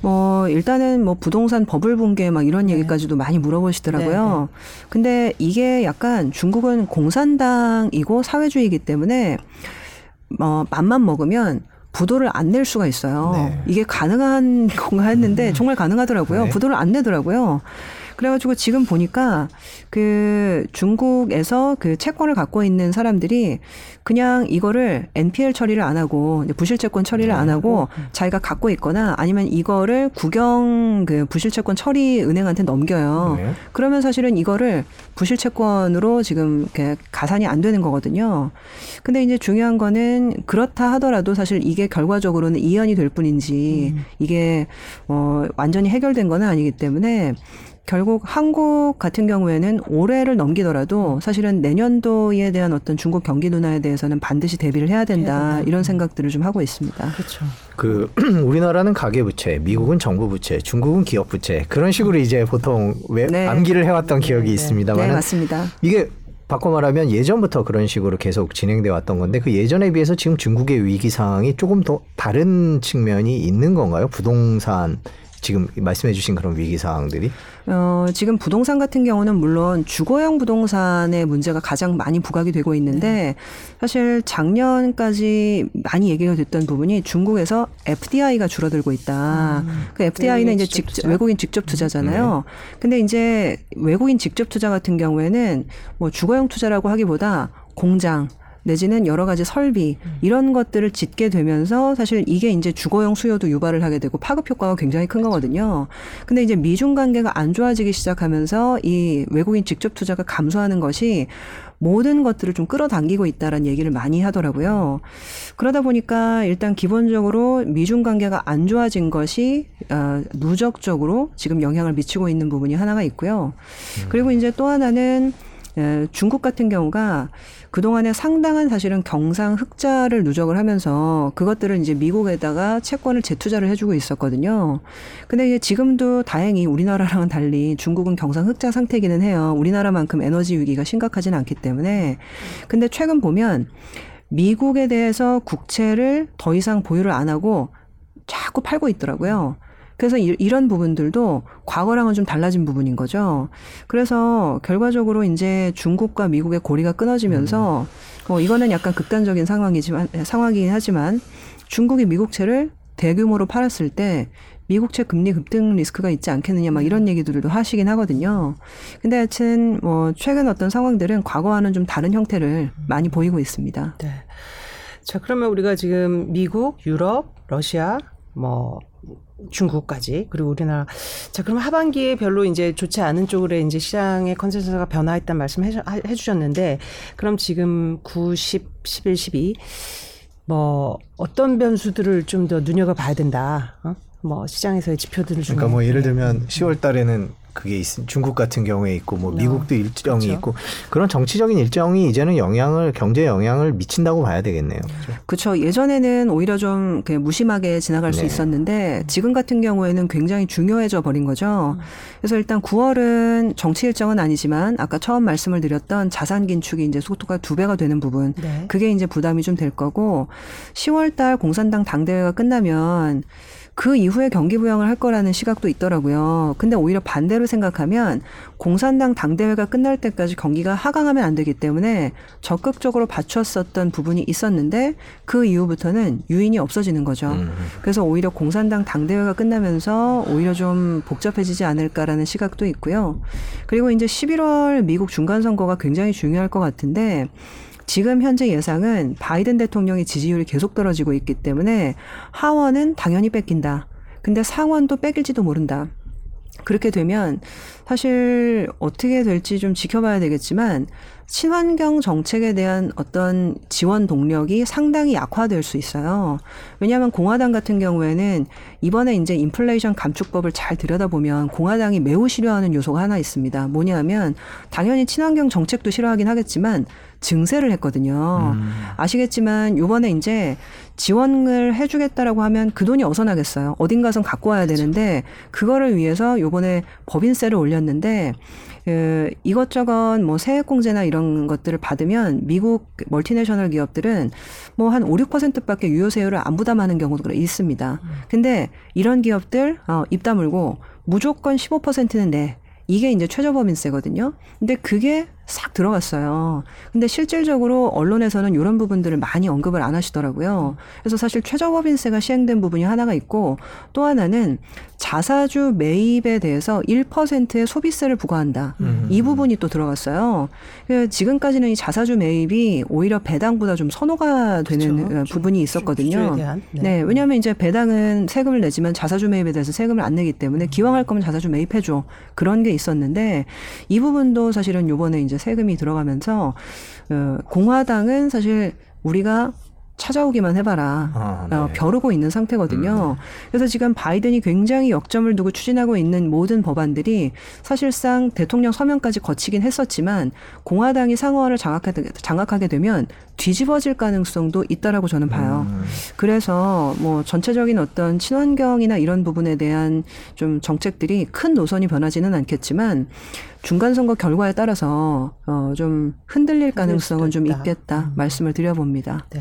뭐 일단은 뭐 부동산 버블 붕괴 막 이런 얘기까지도 많이 물어보시더라고요. 근데 이게 약간 중국은 공산당이고 사회주의이기 때문에 어 맘만 먹으면 부도를 안 낼 수가 있어요. 네. 이게 가능한 건가 했는데 정말 가능하더라고요. 네. 부도를 안 내더라고요. 그래가지고 지금 보니까 그 중국에서 그 채권을 갖고 있는 사람들이 그냥 이거를 NPL 처리를 안 하고 부실채권 처리를 안 하고 자기가 갖고 있거나 아니면 이거를 국영 그 부실채권 처리 은행한테 넘겨요. 네. 그러면 사실은 이거를 부실채권으로 지금 이렇게 가산이 안 되는 거거든요. 근데 이제 중요한 거는 그렇다 하더라도 사실 이게 결과적으로는 이연이 될 뿐인지 이게 어 완전히 해결된 건 아니기 때문에 결국 한국 같은 경우에는 올해를 넘기더라도 사실은 내년도에 대한 어떤 중국 경기 둔화에 대해서는 반드시 대비를 해야 된다 이런 생각들을 좀 하고 있습니다. 그렇죠. 그 우리나라는 가계 부채, 미국은 정부 부채, 중국은 기업 부채 그런 식으로 이제 보통 왜 네. 암기를 해왔던 기억이 네 있습니다만 맞습니다. 이게 바꿔 말하면 예전부터 그런 식으로 계속 진행돼 왔던 건데 그 예전에 비해서 지금 중국의 위기 상황이 조금 더 다른 측면이 있는 건가요? 부동산 지금 말씀해주신 그런 위기 상황들이 어, 지금 부동산 같은 경우는 물론 주거용 부동산의 문제가 가장 많이 부각이 되고 있는데 사실 작년까지 많이 얘기가 됐던 부분이 중국에서 FDI가 줄어들고 있다. 그 FDI는 외국인 이제 직접 직접 투자? 외국인 직접 투자잖아요. 근데 이제 외국인 직접 투자 같은 경우에는 뭐 주거용 투자라고 하기보다 공장 내지는 여러 가지 설비 이런 것들을 짓게 되면서 사실 이게 이제 주거용 수요도 유발을 하게 되고 파급 효과가 굉장히 큰 거거든요. 근데 이제 미중 관계가 안 좋아지기 시작하면서 이 외국인 직접 투자가 감소하는 것이 모든 것들을 좀 끌어당기고 있다라는 얘기를 많이 하더라고요. 그러다 보니까 일단 기본적으로 미중 관계가 안 좋아진 것이 어, 누적적으로 지금 영향을 미치고 있는 부분이 하나가 있고요. 그리고 이제 또 하나는 에, 중국 같은 경우가 그동안에 상당한 사실은 경상 흑자를 누적을 하면서 그것들을 이제 미국에다가 채권을 재투자를 해주고 있었거든요. 근데 이제 지금도 다행히 우리나라랑은 달리 중국은 경상 흑자 상태기는 해요. 우리나라만큼 에너지 위기가 심각하진 않기 때문에. 근데 최근 보면 미국에 대해서 국채를 더 이상 보유를 안 하고 자꾸 팔고 있더라고요. 그래서 이, 이런 부분들도 과거랑은 좀 달라진 부분인 거죠. 그래서 결과적으로 이제 중국과 미국의 고리가 끊어지면서 뭐 이거는 약간 극단적인 상황이지만 상황이긴 하지만 중국이 미국채를 대규모로 팔았을 때 미국채 금리 급등 리스크가 있지 않겠느냐 막 이런 얘기들도 하시긴 하거든요. 근데 하여튼 뭐 최근 어떤 상황들은 과거와는 좀 다른 형태를 많이 보이고 있습니다. 네. 자, 그러면 우리가 지금 미국, 유럽, 러시아, 뭐 중국까지 그리고 우리나라 자 그럼 하반기에 별로 이제 좋지 않은 쪽으로 이제 시장의 consensus가 변화했다는 말씀 해, 해 주셨는데 그럼 지금 9, 10, 11, 12 뭐 어떤 변수들을 좀 더 눈여겨 봐야 된다. 어? 뭐 시장에서의 지표들을 좀 그러니까 뭐 예를 들면 10월 달에는 그게 있, 중국 같은 경우에 있고 뭐 미국도 일정이 그렇죠. 있고 그런 정치적인 일정이 이제는 영향을 경제 영향을 미친다고 봐야 되겠네요. 그렇죠. 예전에는 오히려 좀 무심하게 지나갈 수 네. 있었는데 지금 같은 경우에는 굉장히 중요해져 버린 거죠. 그래서 일단 9월은 정치 일정은 아니지만 아까 처음 말씀을 드렸던 자산 긴축이 이제 속도가 두 배가 되는 부분. 네. 그게 이제 부담이 좀 될 거고 10월 달 공산당 당대회가 끝나면 그 이후에 경기 부양을 할 거라는 시각도 있더라고요. 근데 오히려 반대로 생각하면 공산당 당대회가 끝날 때까지 경기가 하강하면 안 되기 때문에 적극적으로 받쳤었던 부분이 있었는데 그 이후부터는 유인이 없어지는 거죠. 음. 그래서 오히려 공산당 당대회가 끝나면서 오히려 좀 복잡해지지 않을까라는 시각도 있고요. 그리고 이제 11월 미국 중간 선거가 굉장히 중요할 것 같은데 지금 현재 예상은 바이든 대통령의 지지율이 계속 떨어지고 있기 때문에 하원은 당연히 뺏긴다. 근데 상원도 뺏길지도 모른다. 그렇게 되면 사실 어떻게 될지 좀 지켜봐야 되겠지만 친환경 정책에 대한 어떤 지원 동력이 상당히 약화될 수 있어요. 왜냐하면 공화당 같은 경우에는 이번에 이제 인플레이션 감축법을 잘 들여다보면 공화당이 매우 싫어하는 요소가 하나 있습니다. 뭐냐면 당연히 친환경 정책도 싫어하긴 하겠지만 증세를 했거든요. 음. 아시겠지만 요번에 이제 지원을 해주겠다라고 하면 그 돈이 어디서 나겠어요. 어딘가선 갖고 와야 되는데 그거를 위해서 요번에 법인세를 올렸는데 그 이것저것 뭐 세액공제나 이런 것들을 받으면 미국 multinational 기업들은 뭐 한 5, 6%밖에 유효세율을 안 부담하는 경우도 있습니다. 근데 이런 기업들 어, 입 다물고 무조건 15%는 내. 이게 이제 최저법인세거든요. 근데 그게 싹 들어갔어요. 근데 실질적으로 언론에서는 이런 부분들을 많이 언급을 안 하시더라고요. 그래서 사실 최저법인세가 시행된 부분이 하나가 있고 또 하나는 자사주 매입에 대해서 1%의 소비세를 부과한다. 음. 이 부분이 또 들어갔어요. 그 지금까지는 이 자사주 매입이 오히려 배당보다 좀 선호가 되는 그렇죠. 어, 부분이 있었거든요. 대한, 네. 네, 왜냐하면 이제 배당은 세금을 내지만 자사주 매입에 대해서 세금을 안 내기 때문에 기왕 할 거면 자사주 매입해줘 그런 게 있었는데 이 부분도 사실은 요번에 이제 세금이 들어가면서 어, 공화당은 사실 우리가 찾아오기만 해봐라. 아, 어, 네. 벼르고 있는 상태거든요. 그래서 지금 바이든이 굉장히 역점을 두고 추진하고 있는 모든 법안들이 사실상 대통령 서명까지 거치긴 했었지만 공화당이 상원을 장악하게, 장악하게 되면 뒤집어질 가능성도 있다라고 저는 봐요. 음. 그래서 뭐 전체적인 어떤 친환경이나 이런 부분에 대한 좀 정책들이 큰 노선이 변하지는 않겠지만 중간 선거 결과에 따라서 어 좀 흔들릴 가능성은 좀. 있겠다 말씀을 드려봅니다. 네.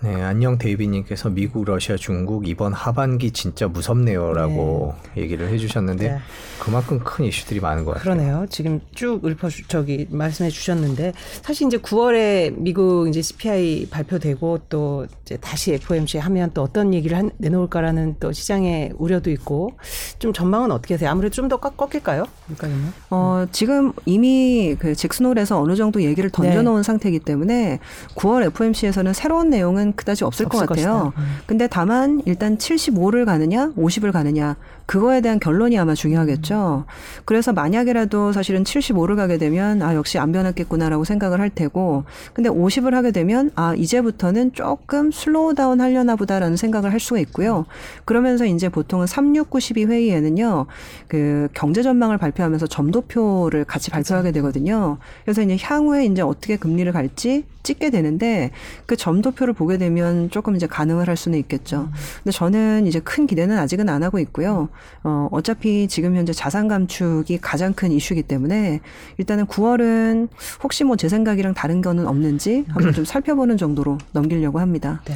네, 안녕 데이비님께서 미국, 러시아, 중국 이번 하반기 진짜 무섭네요라고 얘기를 해주셨는데 네. 그만큼 큰 이슈들이 많은 것 같아요. 그러네요. 지금 쭉 읊어 주, 저기 말씀해 주셨는데 사실 이제 9월에 미국 이제 CPI 발표되고 또 이제 다시 FOMC 하면 또 어떤 얘기를 한, 내놓을까라는 또 시장의 우려도 있고 좀 전망은 어떻게 하세요? 아무래도 좀 더 꺾일까요? 물가는요? 어, 지금 이미 그 잭슨홀에서 어느 정도 얘기를 던져놓은 상태이기 때문에 9월 FOMC에서는 새로운 내용은 그다지 없을, 것 없을 같아요. 것이다. 음. 근데 다만 일단 75를 가느냐, 50을 가느냐, 그거에 대한 결론이 아마 중요하겠죠. 그래서 만약에라도 사실은 75를 가게 되면 아, 역시 안 변했겠구나라고 생각을 할 테고, 근데 50을 하게 되면 아, 이제부터는 조금 slow down 하려나 보다라는 생각을 할 수가 있고요. 그러면서 이제 보통은 36912 회의에는요, 그 경제 전망을 발표하면서 점도표를 같이 발표하게 되거든요. 그래서 이제 향후에 이제 어떻게 금리를 갈지 찍게 되는데 그 점도표를 보게 되면 조금 이제 가늠을 할 수는 있겠죠. 근데 저는 이제 큰 기대는 아직은 안 하고 있고요. 어, 어차피 지금 현재 자산 감축이 가장 큰 이슈이기 때문에 일단은 9월은 혹시 뭐 제 생각이랑 다른 거는 없는지 한번 좀 살펴보는 정도로 넘기려고 합니다. 네.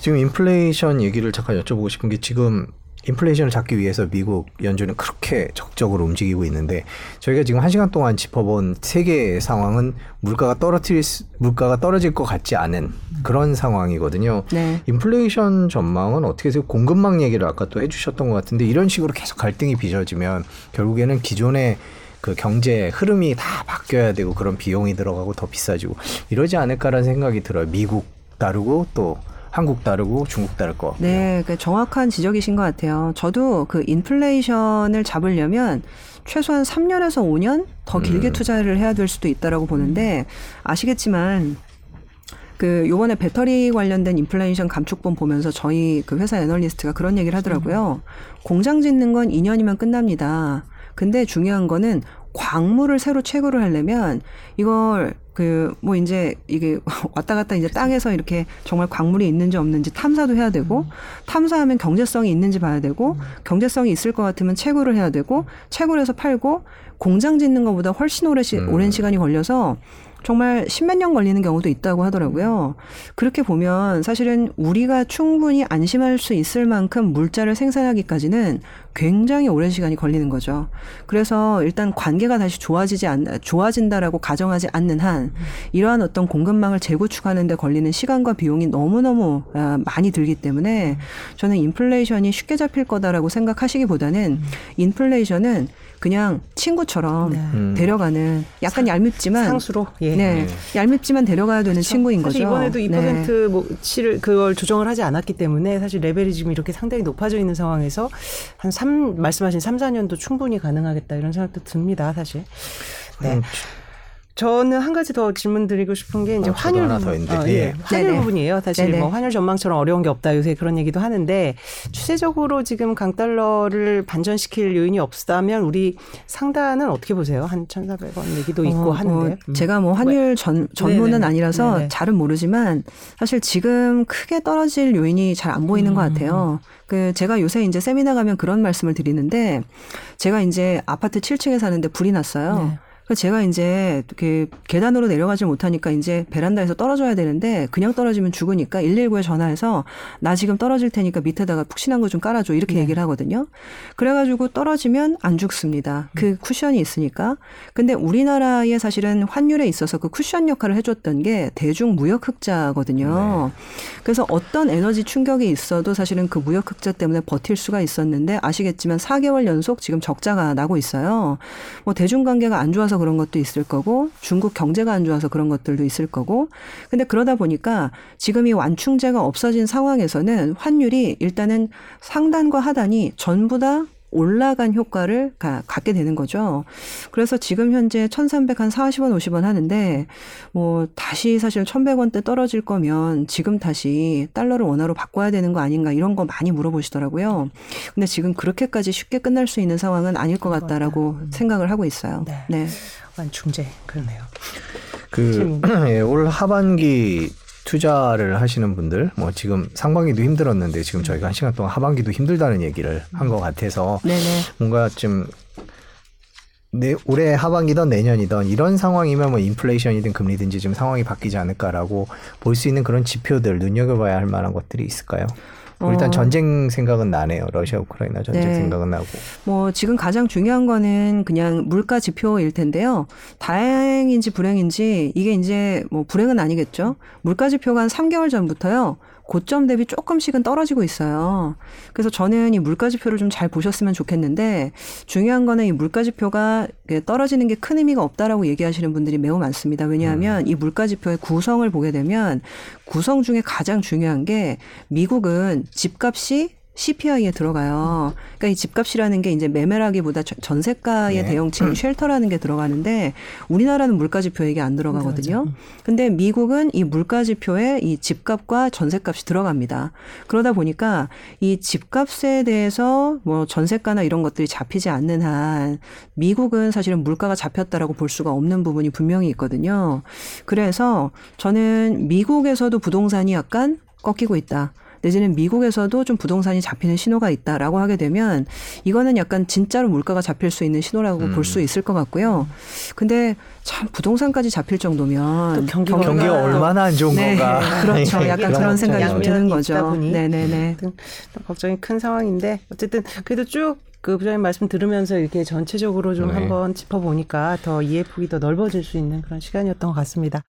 지금 인플레이션 얘기를 잠깐 여쭤보고 싶은 게 지금 인플레이션을 잡기 위해서 미국 연준은 그렇게 적극적으로 움직이고 있는데 저희가 지금 한 시간 동안 짚어본 세계 상황은 물가가 떨어뜨릴 수- 물가가 떨어질 것 같지 않은 그런 상황이거든요. 네. 인플레이션 전망은 어떻게 해서 공급망 얘기를 아까 또 해주셨던 것 같은데 이런 식으로 계속 갈등이 빚어지면 결국에는 기존의 그 경제 흐름이 다 바뀌어야 되고 그런 비용이 들어가고 더 비싸지고 이러지 않을까라는 생각이 들어요. 미국 다르고 또 한국 다르고 중국 다를 것 같고요. 네, 그 정확한 지적이신 것 같아요. 저도 그 인플레이션을 잡으려면 최소한 3년에서 5년 더 길게 음. 투자를 해야 될 수도 있다라고 보는데 아시겠지만 그 요번에 배터리 관련된 인플레이션 감축본 보면서 저희 그 회사 애널리스트가 그런 얘기를 하더라고요. 공장 짓는 건 2년이면 끝납니다. 근데 중요한 거는 광물을 새로 채굴을 하려면 이걸 그 뭐 이제 이게 왔다 갔다 이제 땅에서 이렇게 정말 광물이 있는지 없는지 탐사도 해야 되고 탐사하면 경제성이 있는지 봐야 되고 경제성이 있을 것 같으면 채굴을 해야 되고 채굴해서 팔고 공장 짓는 것보다 훨씬 오래 시, 음. 오랜 시간이 걸려서 정말 십몇 년 걸리는 경우도 있다고 하더라고요. 그렇게 보면 사실은 우리가 충분히 안심할 수 있을 만큼 물자를 생산하기까지는 굉장히 오랜 시간이 걸리는 거죠. 그래서 일단 관계가 다시 좋아지지 않, 좋아진다라고 가정하지 않는 한 이러한 어떤 공급망을 재구축하는 데 걸리는 시간과 비용이 너무너무 아, 많이 들기 때문에 저는 인플레이션이 쉽게 잡힐 거다라고 생각하시기보다는 인플레이션은 그냥 친구처럼 네. 음. 데려가는 약간 얄밉지만 상수로 예. 네, 얄밉지만 데려가야 되는 친구인 사실 거죠. 이번에도 2% 네. 뭐치를 그걸 조정을 하지 않았기 때문에 사실 레벨이 지금 이렇게 상당히 높아져 있는 상황에서 한 3, 말씀하신 3, 4년도 충분히 가능하겠다 이런 생각도 듭니다, 사실. 네. 음, 저는 한 가지 더 질문 드리고 싶은 게 이제 어, 환율 하나 더 있는데, 어, 예. 예. 환율 네네. 부분이에요. 사실 네네. 뭐 환율 전망처럼 어려운 게 없다 요새 그런 얘기도 하는데 추세적으로 지금 강달러를 반전시킬 요인이 없다면 우리 상단은 어떻게 보세요? 한 1,400원 얘기도 있고 어, 하는데. 어, 음. 제가 뭐 환율 전, 전문은. 아니라서 네네. 잘은 모르지만 사실 지금 크게 떨어질 요인이 잘 안 보이는 것 음. 같아요. 그 제가 요새 이제 세미나 가면 그런 말씀을 드리는데 제가 이제 아파트 7층에 사는데 불이 났어요. 네. 제가 이제 그 계단으로 내려가지 못하니까 이제 베란다에서 떨어져야 되는데 그냥 떨어지면 죽으니까 119에 전화해서 나 지금 떨어질 테니까 밑에다가 푹신한 거 좀 깔아줘 이렇게 네. 얘기를 하거든요. 그래가지고 떨어지면 안 죽습니다. 그 쿠션이 있으니까. 근데 우리나라의 사실은 환율에 있어서 그 쿠션 역할을 해줬던 게 대중 무역 흑자거든요. 그래서 어떤 에너지 충격이 있어도 사실은 그 무역 흑자 때문에 버틸 수가 있었는데 아시겠지만 4개월 연속 지금 적자가 나고 있어요. 뭐 대중 관계가 안 좋아서 그런 것도 있을 거고 중국 경제가 안 좋아서 그런 것들도 있을 거고. 근데 그러다 보니까 지금 이 완충제가 없어진 상황에서는 환율이 일단은 상단과 하단이 전부 다 올라간 효과를 가, 갖게 되는 거죠. 그래서 지금 현재 1,300 한 40원, 50원 하는데 뭐 다시 사실 1,100원대 떨어질 거면 지금 다시 달러를 원화로 바꿔야 되는 거 아닌가 이런 거 많이 물어보시더라고요. 근데 지금 그렇게까지 쉽게 끝날 수 있는 상황은 아닐 것 같다라고 생각을 하고 있어요. 네. 네. 완충제 그러네요. 그 예, 올 하반기 투자를 하시는 분들 뭐 지금 상반기도 힘들었는데 지금 저희가 한 시간 동안 하반기도 힘들다는 얘기를 한 것 같아서 네네. 뭔가 좀 내, 올해 하반기든 내년이든 이런 상황이면 뭐 인플레이션이든 금리든지 좀 상황이 바뀌지 않을까라고 볼 수 있는 그런 지표들 눈여겨봐야 할 만한 것들이 있을까요? 뭐 일단 어. 전쟁 생각은 나네요. 러시아 우크라이나 전쟁 네. 생각은 나고. 뭐 지금 가장 중요한 거는 그냥 물가 지표일 텐데요. 다행인지 불행인지 이게 이제 뭐 불행은 아니겠죠. 물가 지표가 한 3개월 전부터요. 고점 대비 조금씩은 떨어지고 있어요. 그래서 저는 이 물가 지표를 좀 잘 보셨으면 좋겠는데 중요한 거는 이 물가 지표가 떨어지는 게 큰 의미가 없다라고 얘기하시는 분들이 매우 많습니다. 왜냐하면 이 물가 지표의 구성을 보게 되면 구성 중에 가장 중요한 게 미국은 집값이 CPI에 들어가요. 그러니까 이 집값이라는 게 이제 매매라기보다 전- 전세가의 네. 대형층 쉘터라는 게 들어가는데 우리나라는 물가 지표 얘기 안 들어가거든요. 근데 미국은 이 물가 지표에 이 집값과 전세값이 들어갑니다. 그러다 보니까 이 집값에 대해서 뭐 전세가나 이런 것들이 잡히지 않는 한 미국은 사실은 물가가 잡혔다라고 볼 수가 없는 부분이 분명히 있거든요. 그래서 저는 미국에서도 부동산이 약간 꺾이고 있다. 내지는 미국에서도 좀 부동산이 잡히는 신호가 있다라고 하게 되면 이거는 약간 진짜로 물가가 잡힐 수 있는 신호라고 음. 볼수 있을 것 같고요. 근데 참 부동산까지 잡힐 또 정도면 경기가 경기가 얼마나 안 좋은 네, 건가. 그렇죠. 예, 약간 그런 그런 생각이 좀 드는 거죠. 네네네. 좀 걱정이 큰 상황인데 어쨌든 그래도 쭉그 부장님 말씀 들으면서 이렇게 전체적으로 좀 네. 한번 짚어보니까 더 이해 폭이 더 넓어질 수 있는 그런 시간이었던 것 같습니다.